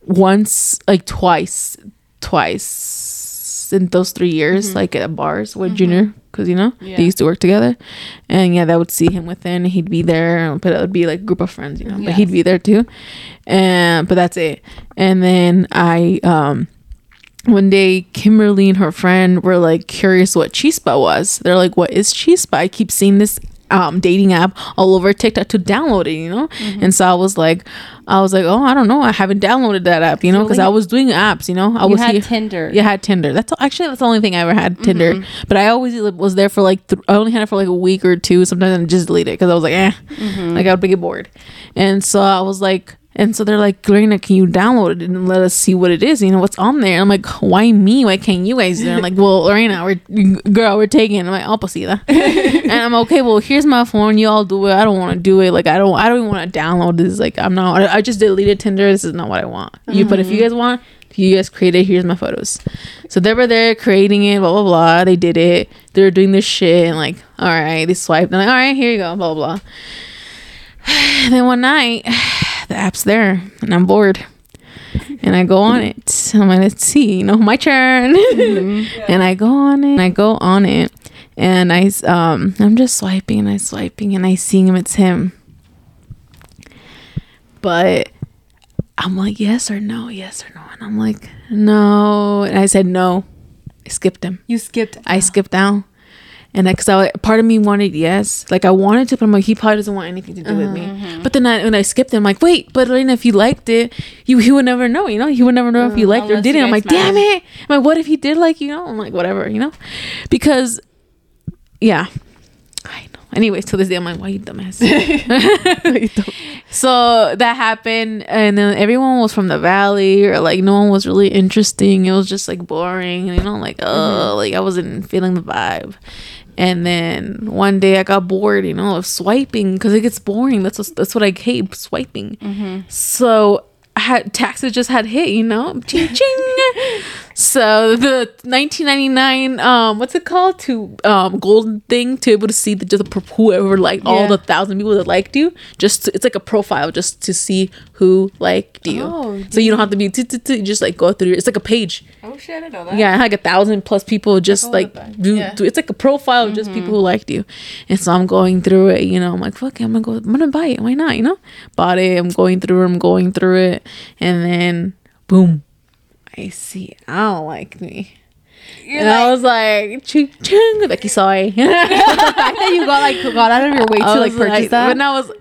Speaker 3: once, like twice, twice in those three years, like at bars with Junior, because you know
Speaker 2: Yeah.
Speaker 3: they used to work together. And yeah, that would see him within. He'd be there, but it would be like a group of friends, you know. But he'd be there too. And but that's it. And then I um one day Kimberly and her friend were like curious what Chispa was. They're like, "What is Chispa?" I keep seeing this um dating app all over TikTok to download it, you know.
Speaker 2: Mm-hmm.
Speaker 3: And so I was like, I was like, "Oh, I don't know. I haven't downloaded that app, you know, because I was doing apps, you know. I
Speaker 2: You
Speaker 3: was
Speaker 2: had
Speaker 3: here-
Speaker 2: Tinder.
Speaker 3: Yeah, I had Tinder. That's actually that's the only thing I ever had Tinder.
Speaker 2: Mm-hmm.
Speaker 3: But I always was there for like th- I only had it for like a week or two. Sometimes I just delete it because I was like, eh,
Speaker 2: Mm-hmm.
Speaker 3: like I would get bored. And so I was like, And so they're like, Lorena, can you download it and let us see what it is? You know, what's on there? I'm like, why me? Why can't you guys do it? I'm like, well, Lorena, we're, girl, we're taking it. I'm like, oh, pues sí, da." *laughs* and I'm okay, well, here's my phone. You all do it. I don't want to do it. Like, I don't, I don't even want to download this. Like, I'm not, I just deleted Tinder. This is not what I want. You, but if you mm-hmm. guys want, you guys create it, here's my photos. So they were there creating it, blah, blah, blah. They did it. They were doing this shit and like, all right, they swiped. And like, all right, here you go, blah, blah, blah. *sighs* Then one night, the app's there and I'm bored. And I go on it. I'm like, let's see, you know, my turn. *laughs* And I go on it. And I go on it. And I, um, I'm just swiping and I swiping and I see him. It's him. But I'm like, yes or no, yes or no. And I'm like, no. And I said no. I skipped him.
Speaker 1: You skipped.
Speaker 3: I skipped down. And that's because I, part of me wanted yes, like I wanted to, but I'm like, he probably doesn't want anything to do with me. But then I, when I skipped him, I'm like, wait, but Elena, if you liked it, you he would never know, you know, he would never know if he liked it or didn't. I'm like, damn it. I'm like, what if he did like, you know? I'm like, whatever, you know, because yeah, I know. Anyways, to this day, I'm like, why you dumbass? *laughs* so that happened, and then everyone was from the valley, or like no one was really interesting. It was just like boring, you know, like oh, like I wasn't feeling the vibe. And then one day I got bored, you know, of swiping because it gets boring. That's what, that's what I hate swiping. Mm-hmm. So I had taxes just had hit, you know, ching ching. *laughs* so the 1999, um, what's it called to um golden thing to be able to see the just whoever liked all the thousand people that liked you. Just to, it's like a profile just to see who liked you.
Speaker 1: Oh,
Speaker 3: so you don't have to be t- t- t- just like go through. It's like a page.
Speaker 2: Oh shit, I didn't know that.
Speaker 3: Yeah, I had like a thousand plus people just like do,
Speaker 1: yeah.
Speaker 3: do it's like a profile of just people who liked you. And so I'm going through it, you know, I'm like, fuck it, I'm gonna go I'm gonna buy it. Why not? You know? Bought it, I'm going through it, I'm going through it, and then boom. I see I don't like me. and I was like, ching ching, like you saw
Speaker 1: the fact that you got like got out of your way to like purchase that.
Speaker 3: But I was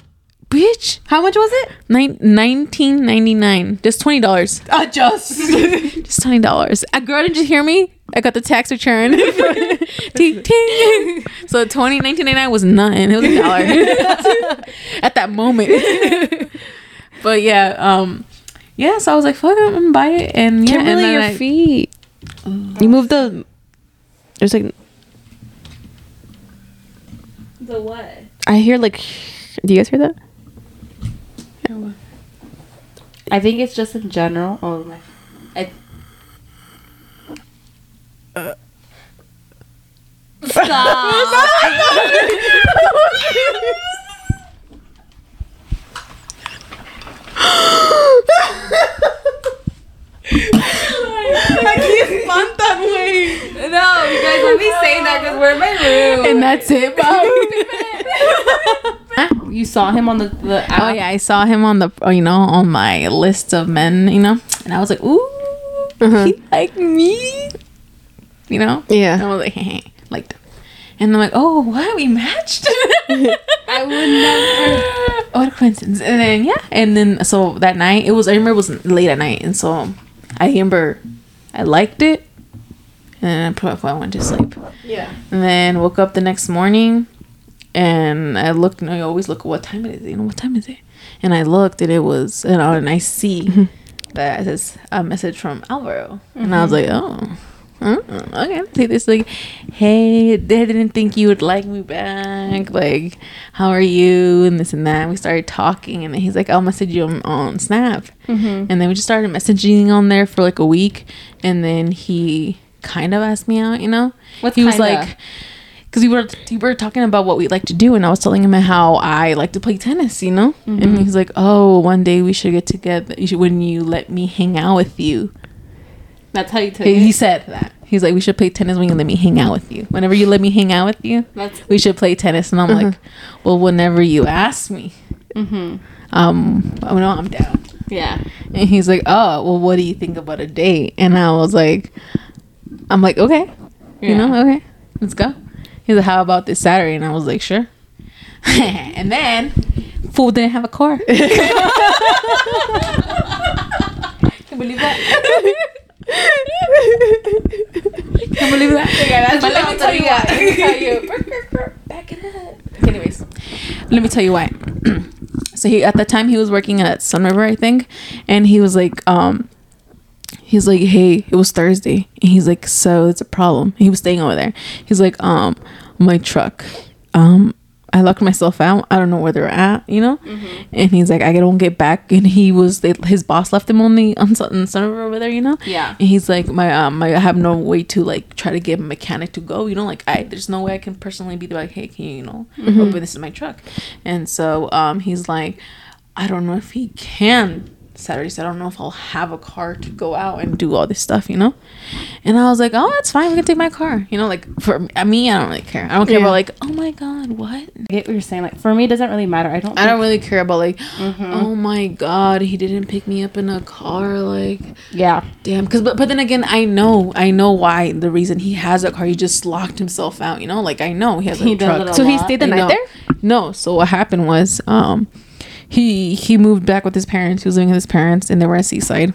Speaker 3: bitch.
Speaker 1: How much was it?
Speaker 3: Nine, 1999 just $20
Speaker 1: Adjust. *laughs* *laughs*
Speaker 3: Just twenty dollars. A girl, did you hear me? I got the tax return. *laughs* ting, ting. So 20, 1999 was nothing. It was a dollar at that moment. but yeah, um, yeah. So I was like, "Fuck, it, I'm gonna buy it." And yeah, and
Speaker 1: Kimberly,
Speaker 3: then
Speaker 1: your
Speaker 3: I-
Speaker 1: feet. You oh. moved the. There's like
Speaker 2: The what?
Speaker 1: I hear like. Do you guys hear that?
Speaker 2: I think it's just in general. Oh my. I, *laughs* *laughs* *laughs* no, you guys let me say that because we're in my room.
Speaker 3: and that's it.
Speaker 2: you saw him on the the app.
Speaker 3: oh yeah, I saw him on the oh, you know on my list of men, you know, and I was like, "Ooh, uh-huh. he like me," you know. And
Speaker 1: Yeah.
Speaker 3: I was like, *laughs* hey, liked him. And I'm like, oh, what? We matched? *laughs*
Speaker 2: I would never. *laughs*
Speaker 3: what a coincidence. And then, yeah. And then, so that night, it was, I remember it was late at night. And so I remember I liked it. And then I went to sleep.
Speaker 1: Yeah.
Speaker 3: And then woke up the next morning and I looked, and I always look at what time it is. You know, what time is it? And I looked and it was, and I, and I see *laughs* that it says a message from Alvaro. And I mm-hmm. was like, oh. Uh, okay, see this like, hey, they didn't think you would like me back. Like, how are you? And this and that. And we started talking, and then he's like, I'll message you on, on Snap. And then we just started messaging on there for like a week, and then he kind of asked me out. You know,
Speaker 2: What's
Speaker 3: he was
Speaker 2: kinda?
Speaker 3: like, because we were we were talking about what we like to do, and I was telling him how I like to play tennis. You know, and he's like, oh, one day we should get together. You should when you let me hang out with you.
Speaker 2: That's how you took
Speaker 3: He,
Speaker 2: it.
Speaker 3: he said that. He's like, we should play tennis when you let me hang out with you. Whenever you let me hang out with you,
Speaker 2: That's.
Speaker 3: we should play tennis. And I'm like, well, whenever you ask me,
Speaker 2: hmm
Speaker 3: um, oh no, I'm down.
Speaker 2: Yeah.
Speaker 3: And he's like, oh, well, what do you think about a date? And I was like, I'm like, okay, you know, okay, let's go. He's like, how about this Saturday? And I was like, sure. *laughs* and then, fool didn't have a car. *laughs* *laughs* Can you believe that? Can you believe that? But let me tell you why. Let me tell you. Back it up. Anyways, let me tell you why. *clears throat* So he at the time he was working at Sunriver, I think, and he was like, um, he's like, hey, it was Thursday, and he's like, so it's a problem. He was staying over there. He's like, um, my truck, um, I locked myself out. I don't know where they're at, you know.
Speaker 2: Mm-hmm.
Speaker 3: And he's like, I don't get back. *laughs* And he was, they, his boss left him on the on Sunriver over there, you know.
Speaker 2: Yeah.
Speaker 3: And he's like, my um, I have no way to like try to get a mechanic to go, you know. Like I, there's no way I can personally be like, hey, can you, you know, open this is my truck. And so um, he's like, I don't know if he can Saturday, so I don't know if I'll have a car to go out and do all this stuff, you know? And I was like, oh, that's fine. We can take my car. You know, like for me, I don't really care. I don't care
Speaker 1: Yeah.
Speaker 3: about like, oh my God, what?
Speaker 2: I get what you're saying. Like for me, it doesn't really matter. I don't.
Speaker 3: I don't really care about like, oh my God, he didn't pick me up in a car. Like,
Speaker 2: Yeah.
Speaker 3: damn. Cause, but, but then again, I know, I know why the reason he has a car. He just locked himself out, you know? Like, I know he has a
Speaker 2: He
Speaker 3: truck.
Speaker 2: it a
Speaker 1: So he stayed the
Speaker 3: I
Speaker 1: night
Speaker 3: know.
Speaker 1: there.
Speaker 3: No. So what happened was, um, he he moved back with his parents. He was living with his parents, and they were at Seaside.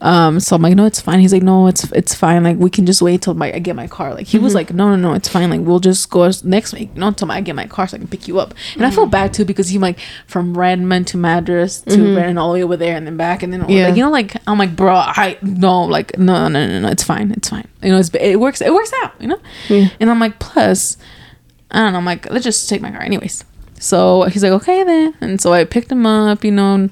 Speaker 3: Um, so I'm like, no, it's fine. He's like, no, it's it's fine. Like we can just wait till my I get my car. Like he was mm-hmm. like, no, no, no, it's fine. Like we'll just go next week, you know, until I get my car so I can pick you up. And I felt mm-hmm. bad too because he like from Redmond to Madras to mm-hmm. Redmond all the way over there and then back and then
Speaker 1: Yeah.
Speaker 3: like you know like I'm like bro I no like no no no no it's fine it's fine you know it's it works it works out you know
Speaker 1: Yeah.
Speaker 3: and I'm like plus I don't know. I'm like, let's just take my car, anyways. So he's like, okay then. And so I picked him up, you know,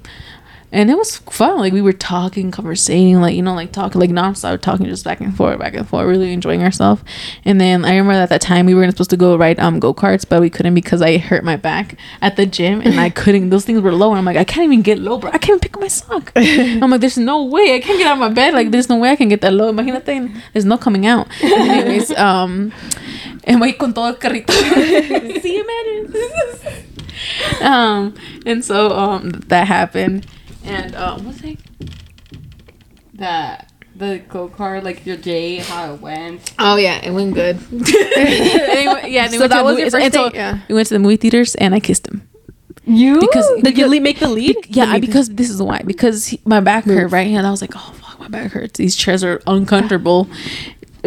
Speaker 3: and it was fun. Like we were talking, conversating, like you know, like talking, like nonstop talking, just back and forth, back and forth, really enjoying ourselves. And then I remember at that time we were supposed to go ride um go karts, but we couldn't because I hurt my back at the gym, and I *laughs* couldn't. Those things were low, and I'm like, I can't even get low, bro. I can't even pick up my sock. *laughs* I'm like, there's no way I can't get out of my bed. Like there's no way I can get that low. Imagínate, and there's no coming out. Anyways, *laughs* um, and voy con todo el carrito. See you, man. um, and so um that happened, and um, what's it?
Speaker 2: That the go kart, like your day, how it went.
Speaker 3: Oh yeah, it went good. *laughs* anyway, yeah,
Speaker 1: So that was your first
Speaker 3: so
Speaker 1: date? Yeah.
Speaker 3: We went to the movie theaters, and I kissed him
Speaker 2: You
Speaker 3: because
Speaker 1: Did you le- make the lead?
Speaker 3: Yeah,
Speaker 1: The lead-
Speaker 3: because this is why. Because he, my back hurt, right? And I was like, oh fuck, my back hurts. These chairs are uncomfortable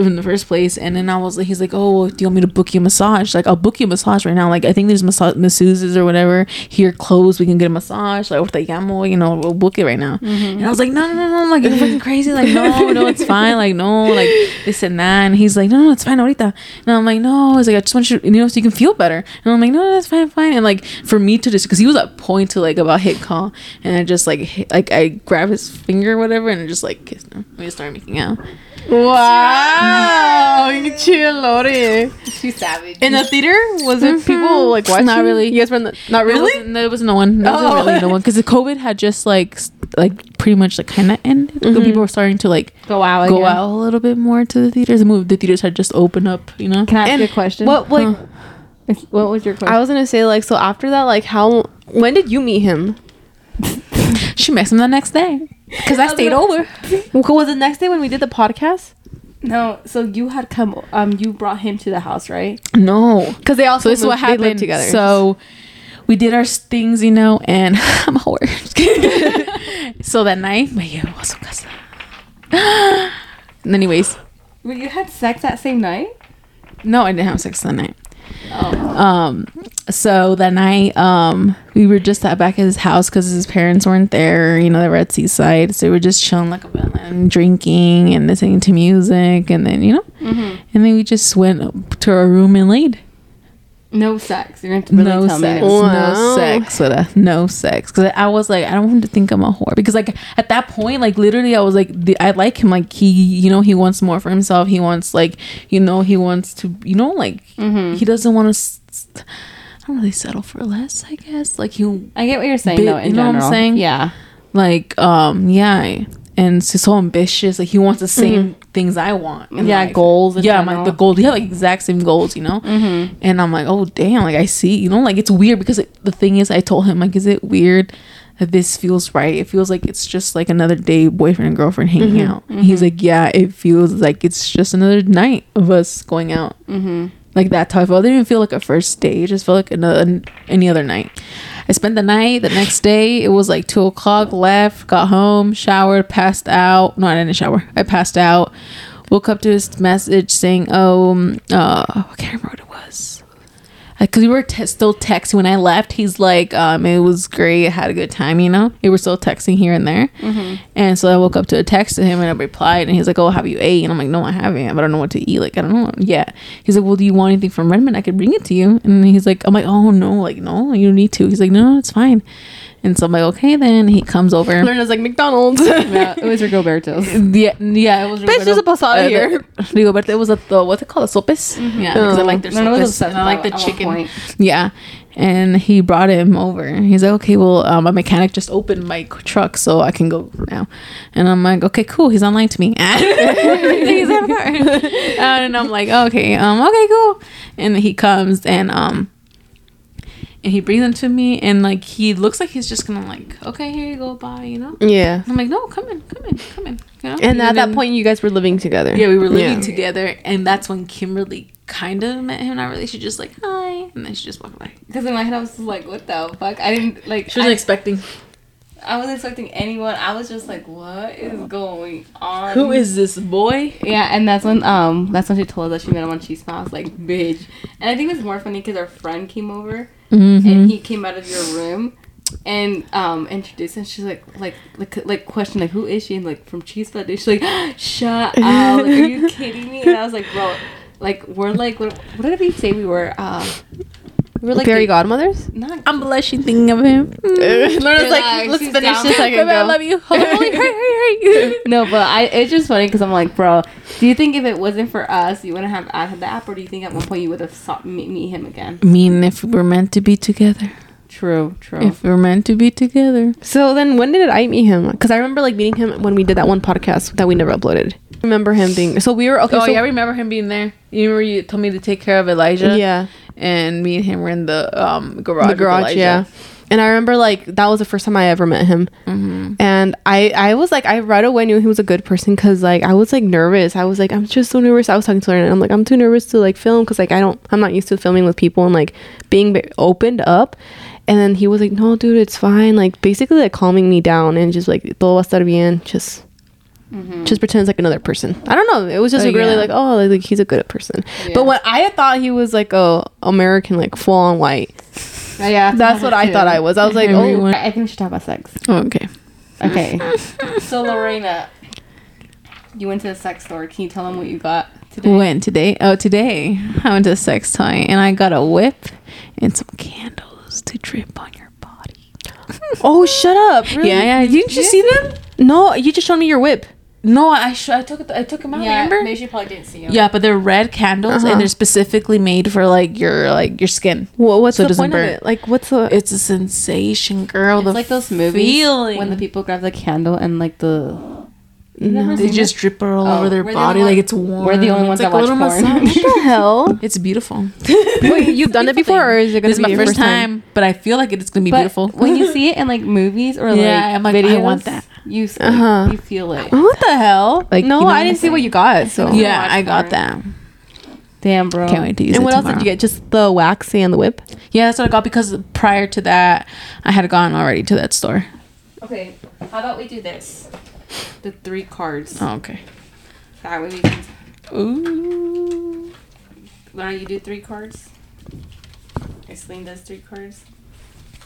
Speaker 3: in the first place. And then I was like, he's like, oh, do you want me to book you a massage? Like, I'll book you a massage right now. Like, I think there's massa- masseuses or whatever here close. We can get a massage. Like, te llamo, you know, we'll book it right now. Mm-hmm. And I was like, no, no, no, no. I'm like, you're fucking crazy. Like, no, *laughs* no, it's fine. Like, no, like this and that. And he's like, no, no, it's fine, ahorita. And I'm like, no. He's like, I just want you, to, you know, so you can feel better. And I'm like, no, no, that's fine, fine. And like, for me to just, because he was at point to like about hit call, and I just like, hit, like I grabbed his finger or whatever, and I just like kissed him. We just started making out.
Speaker 1: Wow, you chill, Lori.
Speaker 2: she's savage.
Speaker 1: In the theater, was it people like watching?
Speaker 3: Not really.
Speaker 1: You guys were in the, not
Speaker 3: There
Speaker 1: really.
Speaker 3: was, there was no one. There wasn't
Speaker 1: Oh.
Speaker 3: really no one because the COVID had just like like pretty much like kind of ended.
Speaker 1: Mm-hmm.
Speaker 3: People were starting to like
Speaker 2: go out.
Speaker 3: go
Speaker 2: again.
Speaker 3: out a little bit more to the theaters. The movie, the theaters had just opened up. You know.
Speaker 2: Can I ask
Speaker 1: And
Speaker 2: you a question?
Speaker 1: What like?
Speaker 2: It's- What was your question?
Speaker 1: I was gonna say like so after that like how when did you meet him?
Speaker 3: She met him the next day because I *laughs* stayed over. *laughs*
Speaker 1: Was it the next day when we did the podcast?
Speaker 2: No, so you had come. Um, you brought him to the house, right?
Speaker 3: No.
Speaker 1: Because they also
Speaker 3: So this is what
Speaker 1: moved- they lived
Speaker 3: happened.
Speaker 1: together.
Speaker 3: So we did our things, you know, and *laughs* I'm a whore. *laughs* So that night, me llevó a su casa. *gasps* Anyways,
Speaker 2: Wait, you had sex that same night?
Speaker 3: no, I didn't have sex that night.
Speaker 2: Oh,
Speaker 3: Um, so that night, um, we were just at back at his house because his parents weren't there. You know, they were at Seaside, so we were just chilling like a villain, drinking and listening to music, and then you know, and then we just went up to our room and laid.
Speaker 2: No sex. You're going to really
Speaker 3: no
Speaker 2: tell
Speaker 3: sex,
Speaker 2: me.
Speaker 1: Wow.
Speaker 3: no sex with a no sex. Because I was like, I don't want him to think I'm a whore. Because like at that point, like literally, I was like, the, I like him. Like he, you know, he wants more for himself. He wants like, you know, he wants to, you know, like he doesn't want to. S- I don't really settle for less. I guess like he
Speaker 2: I get what you're saying,
Speaker 3: Bit-
Speaker 2: though. In
Speaker 3: you know what I'm saying?
Speaker 2: Yeah.
Speaker 3: like um yeah and so, so ambitious like he wants the mm-hmm. same things i want in
Speaker 2: Yeah,
Speaker 3: life.
Speaker 2: goals
Speaker 3: yeah my
Speaker 2: general.
Speaker 3: the goals we have like exact same goals you know?
Speaker 2: Mm-hmm.
Speaker 3: and i'm like oh damn like i see you know like it's weird because it, the thing is i told him like is it weird that this feels right? It feels like it's just like another day boyfriend and girlfriend hanging mm-hmm. out. And he's like yeah it feels like it's just another night of us going out Like that type of it didn't even feel like a first date it just felt like another any other night. I spent the night the next day it was like two o'clock left got home showered passed out. No i didn't shower. I passed out. Woke up to his message saying oh um, uh i can't remember because we were te- still texting when I left. He's like, um, it was great. I had a good time, you know. We were still texting here and there, and so I woke up to a text to him and I replied, and he's like, "Oh, have you ate?" And I'm like, "No, I haven't, but I don't know what to eat. Like, I don't know Yeah. He's like, "Well, do you want anything from Redmond? I could bring it to you." And he's like, "I'm like, oh no, like no, you don't need to." He's like, "No, it's fine." And so I'm like, "Okay, then." He comes over.
Speaker 1: Learn as like McDonald's. *laughs*
Speaker 2: Yeah, *laughs* it was Rigoberto's.
Speaker 3: Yeah, yeah, it was.
Speaker 1: Bitch, there's a pasada
Speaker 3: uh,
Speaker 1: here.
Speaker 3: Digo, *laughs* but it was a the what's it called? A sopes. Yeah, because I like their
Speaker 2: No, no, it was
Speaker 3: sopes.
Speaker 2: a
Speaker 3: and I like the
Speaker 2: at one
Speaker 3: chicken. Yeah, and he brought him over. He's like, okay, well, um, my mechanic just opened my truck, so I can go now. And I'm like, okay, cool. He's online to me. He's in the car. and I'm like, okay, um, okay, cool. And he comes and um. And he brings them to me, and like he looks like he's just gonna like, okay, here you go, bye, you know.
Speaker 1: yeah.
Speaker 3: I'm like, no, come in, come in, come in, you know.
Speaker 1: And at that point, you guys were living together.
Speaker 3: yeah, we were living
Speaker 1: Yeah.
Speaker 3: together, and that's when Kimberly kind of met him. Not really. She just like hi, and then she just walked away.
Speaker 2: Because in my head, I was like, "What the fuck?" I didn't like.
Speaker 3: She wasn't
Speaker 2: I,
Speaker 3: expecting.
Speaker 2: I wasn't expecting anyone. I was just like, "What is going on?"
Speaker 3: Who is this boy?
Speaker 2: Yeah, and that's when um that's when she told us that she met him on Chispa. I was like, "Bitch!" And I think it's more funny because our friend came over
Speaker 3: Mm-hmm.
Speaker 2: and he came out of your room and um introduced and she's like like like like question like who is she? And like from Chispa she's like *gasps* shut *laughs* up. Like, are you kidding me? And I was like bro like we're like what, what did we say we were? Uh we were like
Speaker 1: Fairy
Speaker 2: the-
Speaker 1: godmothers?
Speaker 2: not
Speaker 3: I'm blushing thinking of him. *laughs*
Speaker 1: Lorena's like,
Speaker 2: Relax,
Speaker 1: let's
Speaker 2: she's
Speaker 1: finish
Speaker 2: down.
Speaker 1: this so I can
Speaker 3: Baby, I love you. Holy, hurry, hurry, hurry. *laughs*
Speaker 2: no, but I it's just funny because I'm like, bro, do you think if it wasn't for us, you wouldn't have had the app, or do you think at one point you would have sought meet, meet him again?
Speaker 3: I mean, if we were meant to be together,
Speaker 2: True, true.
Speaker 3: if we're meant to be together,
Speaker 1: So then, when did I meet him? Because I remember like meeting him when we did that one podcast that we never uploaded. I remember him being. So we were okay.
Speaker 3: oh
Speaker 1: so,
Speaker 3: yeah, I remember him being there. You remember you told me to take care of Elijah.
Speaker 1: yeah,
Speaker 3: and me and him were in the um garage.
Speaker 1: the garage. Yeah, and I remember like that was the first time I ever met him,
Speaker 3: Mm-hmm.
Speaker 1: and I I was like I right away knew he was a good person because like I was like nervous. I was like I'm just so nervous. I was talking to her and I'm like I'm too nervous to like film because like I don't I'm not used to filming with people and like being opened up. And then he was like, "No, dude, it's fine." Like basically like calming me down and just like todo va a estar bien. Just Mm-hmm. just pretends like another person. I don't know. It was just
Speaker 3: Oh,
Speaker 1: like, really
Speaker 3: yeah.
Speaker 1: like, oh, like, like, he's a good person.
Speaker 2: Yeah.
Speaker 1: But what I thought he was like a American, like full on white.
Speaker 2: Yeah, yeah,
Speaker 1: That's what I thought I was. I was like,
Speaker 3: Everyone-
Speaker 1: oh,
Speaker 2: I think we should talk about sex.
Speaker 3: Oh, okay.
Speaker 2: Okay. *laughs* so Lorena, you went to the sex store. Can you tell them what you got today?
Speaker 3: When today? Oh, today I went to a sex toy and I got a whip and some candles to drip on your body.
Speaker 1: oh, shut up. Really?
Speaker 3: Yeah, yeah. Didn't you see them?
Speaker 1: No, you just showed me your whip.
Speaker 3: No, I sh- I took it. I took them out.
Speaker 2: Yeah,
Speaker 3: remember?
Speaker 2: maybe she probably didn't see you.
Speaker 3: Yeah, but they're red candles
Speaker 1: Uh-huh.
Speaker 3: and they're specifically made for like your like your skin.
Speaker 1: Well, what's
Speaker 3: So
Speaker 1: the
Speaker 3: doesn't
Speaker 1: point
Speaker 3: burn.
Speaker 1: of it? Like, what's the?
Speaker 3: It's a sensation, girl.
Speaker 2: It's
Speaker 3: the
Speaker 2: like those movies
Speaker 3: feeling.
Speaker 2: when the people grab the candle and like the. You've
Speaker 3: they just
Speaker 2: that?
Speaker 3: drip it all
Speaker 2: Oh,
Speaker 3: over their
Speaker 2: we're the
Speaker 3: body like it's warm.
Speaker 2: we're the only ones
Speaker 3: It's
Speaker 2: that
Speaker 3: like a
Speaker 2: watch porn.
Speaker 1: what the hell? *laughs*
Speaker 3: it's beautiful. *laughs*
Speaker 1: Wait, you've done it before, or is it gonna
Speaker 3: This
Speaker 1: be
Speaker 3: my
Speaker 1: your
Speaker 3: first time, but I feel like it's gonna be
Speaker 2: But
Speaker 3: beautiful.
Speaker 2: when you *laughs* see it in like movies or like
Speaker 3: Yeah, I'm like, I
Speaker 2: videos,
Speaker 3: want that.
Speaker 2: You s-
Speaker 1: Uh-huh.
Speaker 2: you feel it.
Speaker 1: What the hell?
Speaker 3: Like,
Speaker 1: no,
Speaker 3: you know
Speaker 1: I didn't
Speaker 3: I'm
Speaker 1: see what you got. So
Speaker 3: yeah, I got
Speaker 2: porn.
Speaker 3: that.
Speaker 2: Damn, bro.
Speaker 3: Can't wait to use
Speaker 1: And
Speaker 3: it
Speaker 1: what else did you get? Just the waxy and the whip.
Speaker 3: Yeah, that's what I got because prior to that, I had gone already to that store.
Speaker 2: Okay, how about we do this? The three cards.
Speaker 3: Oh, okay.
Speaker 2: That way we can.
Speaker 3: Ooh.
Speaker 2: Laura, you do three cards. Aislyn does three cards.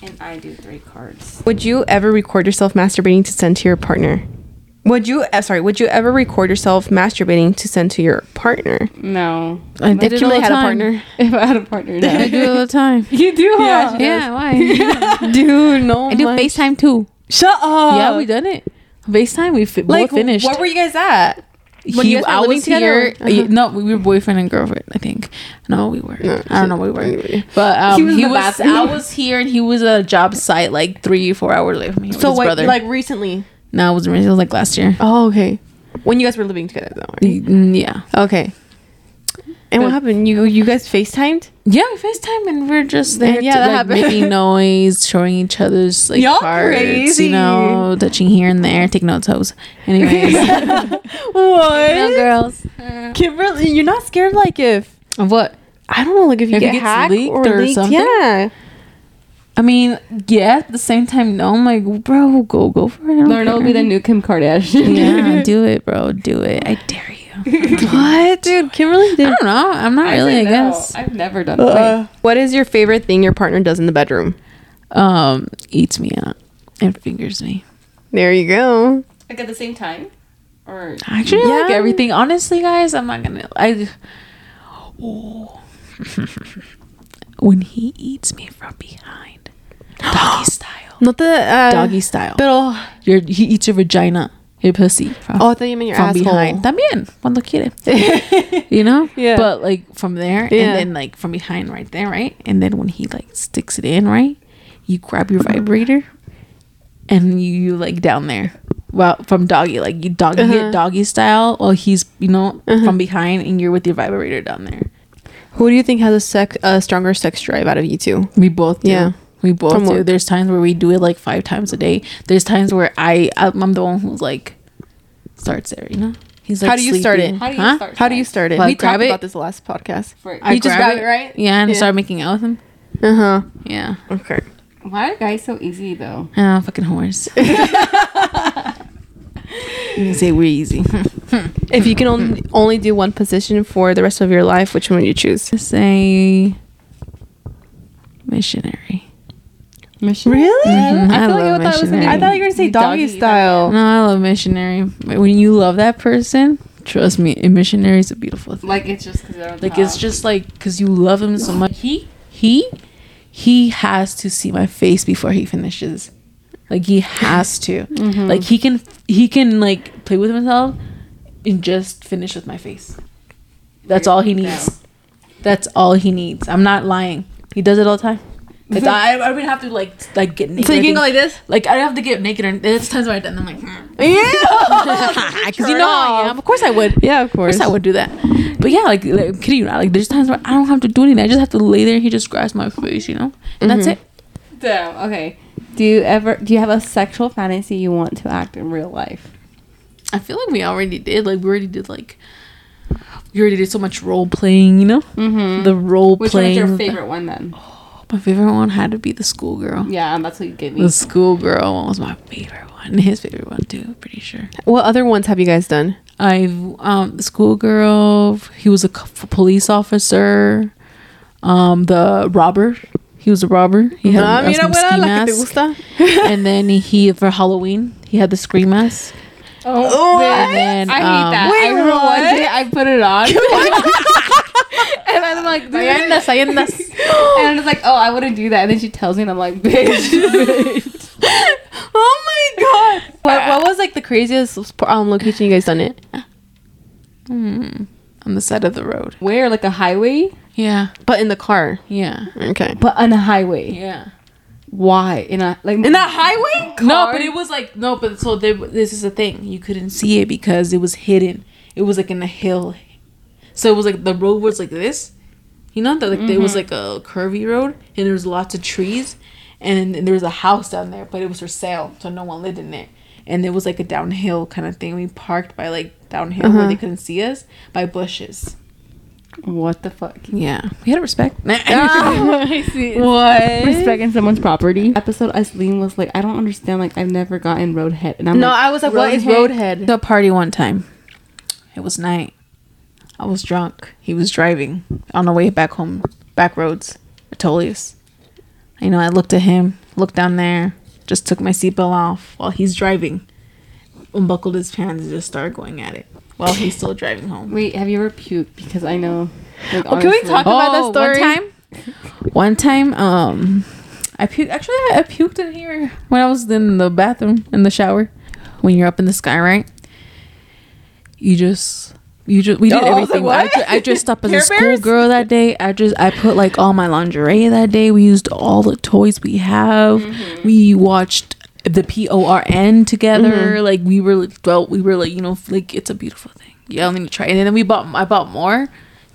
Speaker 2: And I do three cards.
Speaker 1: Would you ever record yourself masturbating to send to your partner? Would you? Uh, sorry. Would you ever record yourself masturbating to send to your partner?
Speaker 2: No.
Speaker 3: I did
Speaker 1: If
Speaker 3: it all
Speaker 1: Kimberly
Speaker 3: the
Speaker 1: had a
Speaker 3: time.
Speaker 1: partner, *laughs*
Speaker 2: If I had a partner, *laughs*
Speaker 3: I
Speaker 2: no.
Speaker 3: do it all the time.
Speaker 2: you do, huh?
Speaker 3: Yeah, why? *laughs*
Speaker 1: dude, no.
Speaker 3: I do
Speaker 1: much.
Speaker 3: FaceTime too.
Speaker 1: Shut up.
Speaker 3: yeah, we done it. FaceTime, we fi-
Speaker 1: like
Speaker 3: both finished.
Speaker 1: What were you guys at? when
Speaker 3: he,
Speaker 1: you guys were
Speaker 3: I
Speaker 1: living
Speaker 3: was
Speaker 1: together?
Speaker 3: here.
Speaker 1: Uh-huh.
Speaker 3: No, we were boyfriend and girlfriend. I think. No, we were.
Speaker 1: No,
Speaker 3: I don't know. What we were. But um,
Speaker 2: He
Speaker 3: he
Speaker 2: was
Speaker 3: was.
Speaker 2: the bathroom.
Speaker 3: I was here, and he was at a job site like three, four hours away from me.
Speaker 1: So what? Like recently?
Speaker 3: no, it wasn't. recently. It was like last year.
Speaker 1: Oh, okay. When you guys were living together, though. Right?
Speaker 3: Mm, Yeah.
Speaker 1: Okay. And what happened? You you guys FaceTimed?
Speaker 3: Yeah, we FaceTime and we're just there
Speaker 1: And yeah,
Speaker 3: to,
Speaker 1: that
Speaker 3: like,
Speaker 1: happened.
Speaker 3: making *laughs* noise, showing each other's like
Speaker 1: Y'all
Speaker 3: parts,
Speaker 1: crazy.
Speaker 3: you know, touching here and there. Take notes, hoes. Anyways, *laughs*
Speaker 1: What?
Speaker 3: girls.
Speaker 1: Kimberly, you're not scared like if
Speaker 3: Of what?
Speaker 1: I don't know, like if you
Speaker 3: If it
Speaker 1: get
Speaker 3: gets
Speaker 1: hacked
Speaker 3: leaked
Speaker 1: or,
Speaker 3: or
Speaker 1: leaked,
Speaker 3: something?
Speaker 1: yeah.
Speaker 3: I mean, yeah. At the same time, no. I'm like, bro, go, go for it. I don't
Speaker 2: will be the new Kim Kardashian.
Speaker 3: yeah, *laughs* do it, bro. Do it. I dare you.
Speaker 1: What, dude? Kimberly
Speaker 3: I don't know. I'm not really. I
Speaker 2: No,
Speaker 3: guess.
Speaker 2: I've never done that.
Speaker 1: What is your favorite thing your partner does in the bedroom?
Speaker 3: Um, eats me up and fingers me.
Speaker 1: There you go.
Speaker 2: Like at the same time, or
Speaker 3: Actually, I like everything. Honestly, guys, I'm not gonna. I. Oh. *laughs* when he eats me from behind, *gasps* doggy style.
Speaker 1: Not the uh,
Speaker 3: Doggy style.
Speaker 1: Pero,
Speaker 3: Your he eats your vagina, your pussy. From,
Speaker 1: oh, I thought you meant your
Speaker 3: from
Speaker 1: asshole.
Speaker 3: behind. También, cuando quiere. *laughs* you know?
Speaker 1: Yeah.
Speaker 3: But like from there,
Speaker 1: Yeah.
Speaker 3: and then like from behind, right there, right? And then when he like sticks it in, right? You grab your vibrator, and you, you like down there. Well, from doggy, like you doggy
Speaker 1: Uh-huh.
Speaker 3: it doggy style. While he's you know from behind, and you're with your vibrator down there.
Speaker 1: Who do you think has a sex, a stronger sex drive out of you two?
Speaker 3: We both do.
Speaker 1: Yeah.
Speaker 3: We both
Speaker 1: From
Speaker 3: do.
Speaker 1: what?
Speaker 3: There's times where we do it like five times a day. There's times where I I'm the one who's like starts there, you know? He's like
Speaker 1: How do you start it?
Speaker 2: how do you
Speaker 3: Huh?
Speaker 2: start?
Speaker 1: How do you start it?
Speaker 3: Like,
Speaker 1: we
Speaker 3: grab
Speaker 1: talked
Speaker 3: it?
Speaker 1: about this last podcast.
Speaker 2: For,
Speaker 3: I
Speaker 1: You just grab it, right?
Speaker 3: Yeah, and
Speaker 1: Yeah.
Speaker 3: start making out with him.
Speaker 1: Uh huh.
Speaker 3: Yeah.
Speaker 1: Okay.
Speaker 2: why are guys so easy though?
Speaker 3: Ah, fucking horse. *laughs* you can say we're easy. *laughs*
Speaker 1: If you can only only do one position for the rest of your life, which one would you choose?
Speaker 3: say missionary.
Speaker 2: Mission.
Speaker 1: Really?
Speaker 3: Mhm,
Speaker 2: I,
Speaker 3: I
Speaker 2: feel like
Speaker 3: love
Speaker 2: I thought was gonna
Speaker 3: missionary.
Speaker 1: I thought you were gonna say doggy,
Speaker 2: Doggy
Speaker 1: style.
Speaker 3: No, I love missionary. When you love that person, trust me, a missionary is a beautiful thing.
Speaker 2: Like it's just because
Speaker 3: Like
Speaker 2: top.
Speaker 3: it's just like because you love him so much. He he he has to see my face before he finishes. Like he has to. Like he can he can like play with himself and just finish with my face. That's all he needs. That's all he needs. I'm not lying. He does it all the time. It's, I I would have to like like get naked.
Speaker 1: So you can go like this.
Speaker 3: Like I don't have to get naked. Or, there's times where I and I'm like, hmm.
Speaker 1: Yeah. *laughs*
Speaker 3: because you know how I am. Of course I would.
Speaker 1: Yeah, of
Speaker 3: Of course
Speaker 1: course.
Speaker 3: I would do that. But yeah, like, like I'm kidding you not. Like there's times where I don't have to do anything. I just have to lay there and he just grabs my face, you know? And that's it.
Speaker 2: Damn. Okay. Do you ever do you have a sexual fantasy you want to act in real life?
Speaker 3: I feel like we already did. Like we already did like we already did so much role playing, you know?
Speaker 2: Mm-hmm.
Speaker 3: The role
Speaker 2: Which
Speaker 3: playing.
Speaker 2: one's your favorite one then?
Speaker 3: My favorite one had to be the schoolgirl.
Speaker 2: Yeah, that's what you gave me.
Speaker 3: The schoolgirl one was my favorite one. His favorite one too, pretty sure.
Speaker 1: What other ones have you guys done?
Speaker 3: I've um the schoolgirl. He was a police officer. Um, the robber. He was a robber. He had
Speaker 1: Ah,
Speaker 3: a,
Speaker 1: mira,
Speaker 3: ski
Speaker 1: la que te
Speaker 3: mask.
Speaker 1: gusta. *laughs*
Speaker 3: and then he for Halloween he had the scream mask.
Speaker 2: oh,
Speaker 3: then
Speaker 2: I hate
Speaker 3: um,
Speaker 2: that.
Speaker 1: Wait,
Speaker 2: I remember
Speaker 1: what?
Speaker 2: one day I put it on. *laughs* *laughs* and I'm like, dude. *laughs* and I was like, oh, I wouldn't do that. And then she tells me, and I'm like, bitch. *laughs*
Speaker 1: oh my god. What, what was like the craziest um, location you guys done it?
Speaker 3: hmm, on the side of the road.
Speaker 2: Where? Like a highway?
Speaker 3: Yeah,
Speaker 1: But in the car.
Speaker 3: yeah,
Speaker 1: Okay.
Speaker 2: But on a highway.
Speaker 3: yeah.
Speaker 2: Why? In a like
Speaker 1: In a highway?
Speaker 3: No, but it was like no, but so there, this is the thing. You couldn't see it because it was hidden. It was like in a hill, so it was like the road was like this. You know, that like there was mm-hmm. like a curvy road, and there was lots of trees, and, and there was a house down there, but it was for sale, so no one lived in there. And it was like a downhill kind of thing. We parked by like downhill where they uh-huh. couldn't see us by bushes.
Speaker 2: What the fuck?
Speaker 3: Yeah, we had to respect. *laughs* *laughs*
Speaker 2: I see.
Speaker 1: What?
Speaker 2: Respecting someone's property. Episode Aislyn was like, I don't understand. Like, I've never gotten roadhead, and I'm
Speaker 1: No,
Speaker 2: like,
Speaker 1: I was like, what is roadhead?
Speaker 3: the party one time. It was night. I was drunk. He was driving on the way back home, back roads, Metolius. You know, I looked at him, looked down there, just took my seatbelt off while he's driving, unbuckled his pants, and just started going at it while he's still driving home.
Speaker 2: Wait, have you ever puked? Because I know. Like,
Speaker 1: Oh, can we talk about that
Speaker 3: Oh,
Speaker 1: story?
Speaker 3: One time, one time, um, I puked. Actually, I puked in here when I was in the bathroom in the shower. When you're up in the sky, right? You just, you just, we did
Speaker 1: Oh,
Speaker 3: everything. I? I dressed up *laughs* as a schoolgirl that day. I just, I put like all my lingerie that day. We used all the toys we have.
Speaker 1: Mm-hmm.
Speaker 3: We watched the P O R N together. Like we were, well, we were like, you know, like it's a beautiful thing. Yeah, I need to try. And then we bought, I bought more.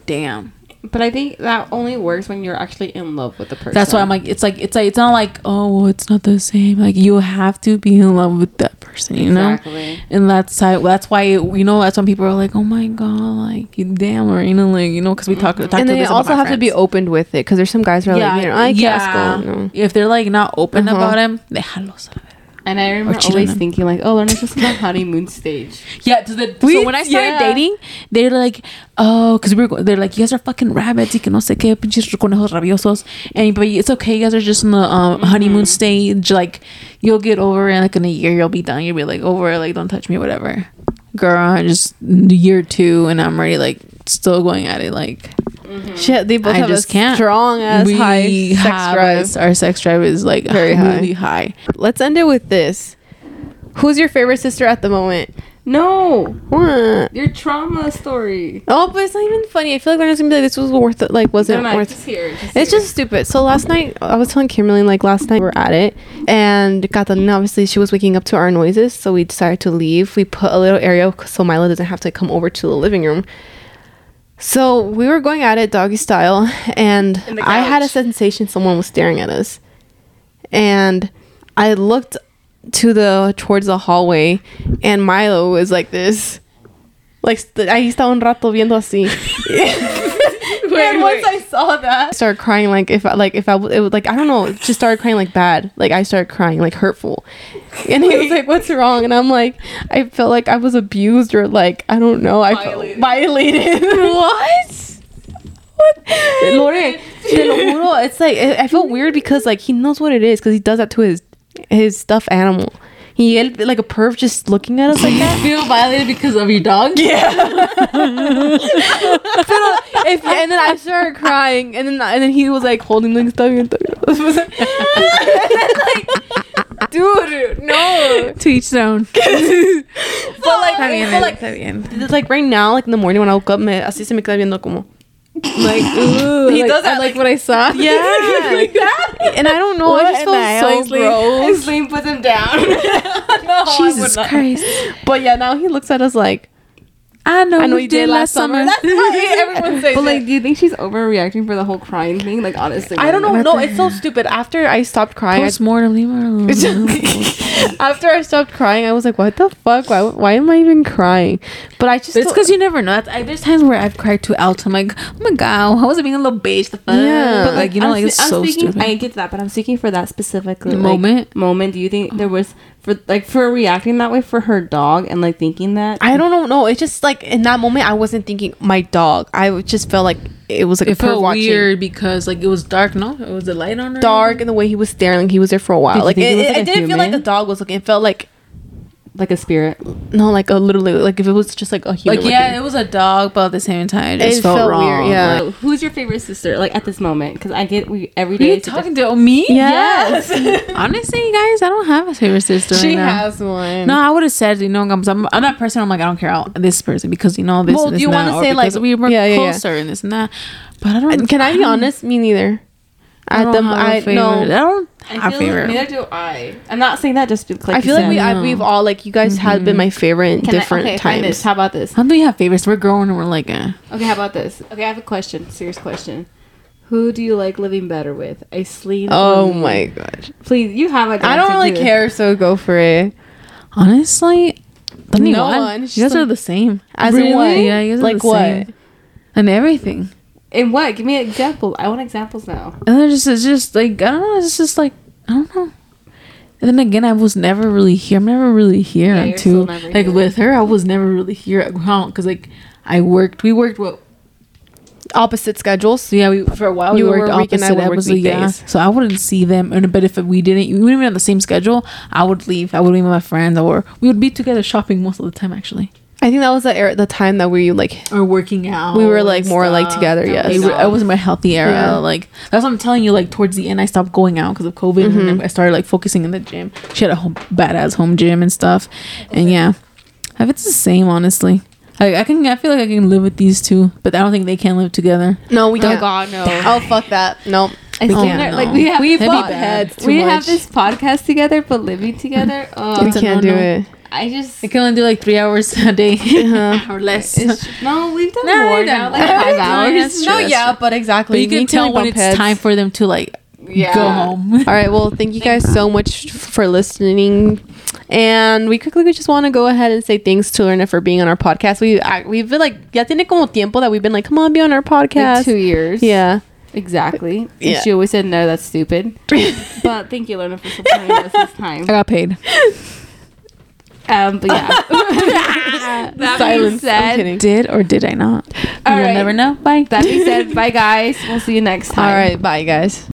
Speaker 3: Damn.
Speaker 2: But I think that only works when you're actually in love with the person.
Speaker 3: That's why I'm like, it's like, it's like, it's not like, oh, well, it's not the same. Like you have to be in love with that person, you know.
Speaker 2: Exactly.
Speaker 3: And that's how, that's why you know that's when people are like, oh my god, like you damn, or you know, like you know, because we talk, talk
Speaker 1: and
Speaker 3: to
Speaker 1: they
Speaker 3: this
Speaker 1: also
Speaker 3: about my
Speaker 1: have to be
Speaker 3: friends.
Speaker 1: opened with it because there's some guys who are like, you know, I can't go. No.
Speaker 3: If they're like not open
Speaker 1: Uh-huh.
Speaker 3: about him, déjalos. A la verga.
Speaker 2: And I remember always thinking like, oh, Lorena's just in the honeymoon stage. *laughs*
Speaker 3: Yeah, to the,
Speaker 1: We-
Speaker 3: so when I started
Speaker 1: yeah.
Speaker 3: dating, they're like, oh, because we were, go- they're like, you guys are fucking rabbits, y que no sé qué, pinches conejos rabiosos, and but it's okay, you guys are just in the um, honeymoon stage, like you'll get over it, like in a year, you'll be done, you'll be like over it, like don't touch me, whatever. Girl, I just year two, and I'm already like still going at it, like Mm-hmm.
Speaker 1: Shit, they both
Speaker 3: I
Speaker 1: have
Speaker 3: just
Speaker 1: a
Speaker 3: can't.
Speaker 1: strong ass
Speaker 3: we
Speaker 1: high sex
Speaker 3: have
Speaker 1: drive.
Speaker 3: us- our sex drive is like
Speaker 1: Very high.
Speaker 3: really high.
Speaker 1: Let's end it with this. Who's your favorite sister at the moment?
Speaker 2: No,
Speaker 1: What?
Speaker 2: your trauma story.
Speaker 1: Oh, but it's not even funny. I feel like they're just gonna be like, this was worth it. Like, wasn't
Speaker 2: No, no,
Speaker 1: worth.
Speaker 2: just here. Just
Speaker 1: It's
Speaker 2: here.
Speaker 1: just stupid. So last night, I was telling Kimberly, like last night we were at it, and Catalina, obviously, she was waking up to our noises, so we decided to leave. We put a little area so Mila doesn't have to come over to the living room. So we were going at it doggy style, and I had a sensation someone was staring at us, and I looked to the towards the hallway, and Milo was like this, like ahí estaba un rato viendo así. *laughs* and once I saw that, I started crying like if I like if I it was like I don't know, just started crying like bad. Like I started crying like hurtful, and he was like, "What's wrong?" And I'm like, I felt like I was abused or like I don't know, I
Speaker 2: Violated.
Speaker 1: felt violated. *laughs* what? *laughs* What? Lore, te lo juro, it's like I I felt weird because like he knows what it is because he does that to his his stuffed animal. He él, like a perv just looking at us like that. *laughs*
Speaker 3: feel violated because of your dog?
Speaker 1: Yeah. *laughs* if, and then I started crying, and then and then he was like holding bien, está bien." like, dude, no.
Speaker 3: To each their own. *laughs*
Speaker 1: But like, but like, like right now, like in the morning when I woke up, me, así se me queda viendo como. Like, *laughs* ooh,
Speaker 3: He
Speaker 1: like,
Speaker 3: does that
Speaker 1: I
Speaker 3: like what I saw. *laughs*
Speaker 1: Yeah, *laughs* like that. And I don't know.
Speaker 3: What
Speaker 1: I just
Speaker 3: in the
Speaker 1: felt so
Speaker 3: Ainsley?
Speaker 1: gross.
Speaker 2: Slim puts him down. no, I would
Speaker 3: Jesus
Speaker 2: not.
Speaker 3: Christ.
Speaker 1: But yeah, now he looks at us like
Speaker 3: I know,
Speaker 1: I know you did last summer. That's why *laughs* everyone says
Speaker 2: But like, do you think she's overreacting for the whole crying thing? Like, honestly,
Speaker 1: I don't know. No, it's so mm. stupid. After I stopped crying, I
Speaker 3: Post mortem, leave her alone. *laughs*
Speaker 1: After I stopped crying, I was like, "What the fuck? Why? Why am I even crying?" But I just
Speaker 3: But it's because you never know. I, there's times where I've cried too out. I'm like, oh my god, how was it being a little bitch. The fuck?
Speaker 1: Yeah.
Speaker 3: But like, you know,
Speaker 2: I'm
Speaker 3: like it's
Speaker 2: I'm
Speaker 3: so
Speaker 2: speaking,
Speaker 3: stupid.
Speaker 2: I get that, but I'm speaking for that specific like,
Speaker 3: Moment?
Speaker 2: Moment. Do you think there was for like for reacting that way for her dog and like thinking that?
Speaker 1: I don't know. No, it's just like in that moment, I wasn't thinking my dog. I just felt like it was like
Speaker 3: it
Speaker 1: a perv
Speaker 3: felt
Speaker 1: watching.
Speaker 3: weird because like it was dark. No, it was the light on. Or
Speaker 1: Dark and the way he was staring, like he was there for a while.
Speaker 2: Did
Speaker 1: like it,
Speaker 2: it like
Speaker 1: it didn't feel like
Speaker 2: the
Speaker 1: dog was looking. It felt like
Speaker 2: like a spirit.
Speaker 1: no, like a literally like if it was just like a human.
Speaker 3: Like yeah,
Speaker 1: looking.
Speaker 3: it was a dog, but at the same time, it just felt,
Speaker 1: felt
Speaker 3: wrong.
Speaker 1: weird, yeah.
Speaker 2: So, who's your favorite sister? Like at this moment, because I get we every
Speaker 3: Who
Speaker 2: day.
Speaker 3: you
Speaker 2: it's a
Speaker 3: talking to? Oh, me?
Speaker 1: Yes. *laughs*
Speaker 3: Honestly, guys, I don't have a favorite sister.
Speaker 1: she
Speaker 3: right now.
Speaker 1: has one.
Speaker 3: No, I would have said, you know, I'm, I'm, I'm that person. I'm like, I don't care about this person because you know this.
Speaker 1: Well,
Speaker 3: and this
Speaker 1: you wanna say, like-
Speaker 3: we were
Speaker 1: yeah, yeah, yeah.
Speaker 3: closer and this and that. But I don't.
Speaker 1: Can I be honest? Me neither.
Speaker 3: I don't
Speaker 1: At the
Speaker 3: have a
Speaker 1: I
Speaker 3: favorite.
Speaker 1: no.
Speaker 3: I don't
Speaker 2: I
Speaker 3: have
Speaker 2: feel
Speaker 3: favorite.
Speaker 2: like neither do I. I'm not saying that just because
Speaker 1: I feel like we
Speaker 3: I
Speaker 1: I,
Speaker 3: know.
Speaker 1: we've all like you guys have been my favorite in
Speaker 2: Can I-
Speaker 1: different
Speaker 2: okay, find
Speaker 1: times.
Speaker 2: this. How about this?
Speaker 3: How do we have favorites? We're growing and we're like, eh.
Speaker 2: Okay, how about this? Okay, I have a question. Serious question. Who do you like living better with? Aislyn. or
Speaker 1: Oh
Speaker 2: me?
Speaker 1: my gosh.
Speaker 2: Please, you have a.
Speaker 1: I don't really care, so go for it.
Speaker 3: honestly, no
Speaker 1: No
Speaker 3: one.
Speaker 1: one.
Speaker 3: You guys
Speaker 1: just
Speaker 3: are the same.
Speaker 1: As in what?
Speaker 3: Yeah, you guys are the
Speaker 1: what?
Speaker 3: same. And everything.
Speaker 2: And what? Give me an example. I want examples now.
Speaker 3: And then just it's just like I don't know. It's just like I don't know. And then again, I was never really here. I'm never really here
Speaker 2: Yeah, you're
Speaker 3: too.
Speaker 2: still never
Speaker 3: Like
Speaker 2: here.
Speaker 3: with her, I was never really here at home because like I worked. We worked what
Speaker 1: Opposite schedules.
Speaker 3: So yeah, we for a while
Speaker 1: You
Speaker 3: we
Speaker 1: worked
Speaker 3: were
Speaker 1: week and I
Speaker 3: opposite.
Speaker 1: would
Speaker 3: That
Speaker 1: work
Speaker 3: was yeah. So I wouldn't see them. And but if we didn't, we wouldn't even on the same schedule. I would leave. I would be with my friends, or we would be together shopping most of the time actually,
Speaker 1: I think that was the era, the time that we like.
Speaker 3: or working out.
Speaker 1: We were, like,
Speaker 3: and
Speaker 1: more, like, together, yes.
Speaker 3: We were- I was in my healthy era.
Speaker 1: Yeah.
Speaker 3: Like that's what I'm telling you. Like towards the end, I stopped going out because of COVID,
Speaker 1: Mm-hmm.
Speaker 3: then I started like focusing in the gym. She had a home, badass home gym and stuff, and yeah, I think it's the same honestly. I, I can. I feel like I can live with these two, but I don't think they can live together.
Speaker 1: No, we
Speaker 2: Oh
Speaker 1: can't.
Speaker 2: God, no.
Speaker 1: Oh fuck that. No.
Speaker 2: I
Speaker 3: We can't,
Speaker 2: that,
Speaker 3: no.
Speaker 2: like we have
Speaker 1: We
Speaker 3: That'd
Speaker 1: butt heads
Speaker 2: we
Speaker 1: much.
Speaker 2: have this podcast together, but living together. Oh,
Speaker 1: we can't do
Speaker 3: no-no.
Speaker 1: it.
Speaker 2: I just.
Speaker 3: I can only do like three hours a day
Speaker 1: Uh-huh. *laughs*
Speaker 3: or less.
Speaker 2: It's, no, we've done
Speaker 3: No,
Speaker 2: more
Speaker 3: we've
Speaker 2: now,
Speaker 3: done
Speaker 2: like
Speaker 3: more.
Speaker 2: five
Speaker 3: Yeah,
Speaker 2: hours.
Speaker 1: No, yeah, but exactly.
Speaker 3: But you
Speaker 1: Me
Speaker 3: can tell when it's
Speaker 1: heads.
Speaker 3: time for them to like
Speaker 2: Yeah.
Speaker 3: go home. *laughs*
Speaker 1: All right. Well, thank you guys so much for listening. And we quickly just want to go ahead and say thanks to Lorena for being on our podcast. We I, we've been like ya tiene como tiempo that we've been like, come on, be on our podcast.
Speaker 2: Like two years.
Speaker 1: Yeah.
Speaker 2: Exactly. And
Speaker 3: Yeah.
Speaker 2: She always said, no, that's stupid. *laughs* but thank you, Lorena, for supporting us this time.
Speaker 3: I got paid.
Speaker 2: Um, but yeah. *laughs* *laughs*
Speaker 1: Silence.
Speaker 2: Said.
Speaker 3: Did or did I not?
Speaker 2: All
Speaker 3: You'll
Speaker 2: right.
Speaker 3: never know. Bye.
Speaker 2: that being said, *laughs* bye guys. We'll see you next time.
Speaker 1: All right, bye guys.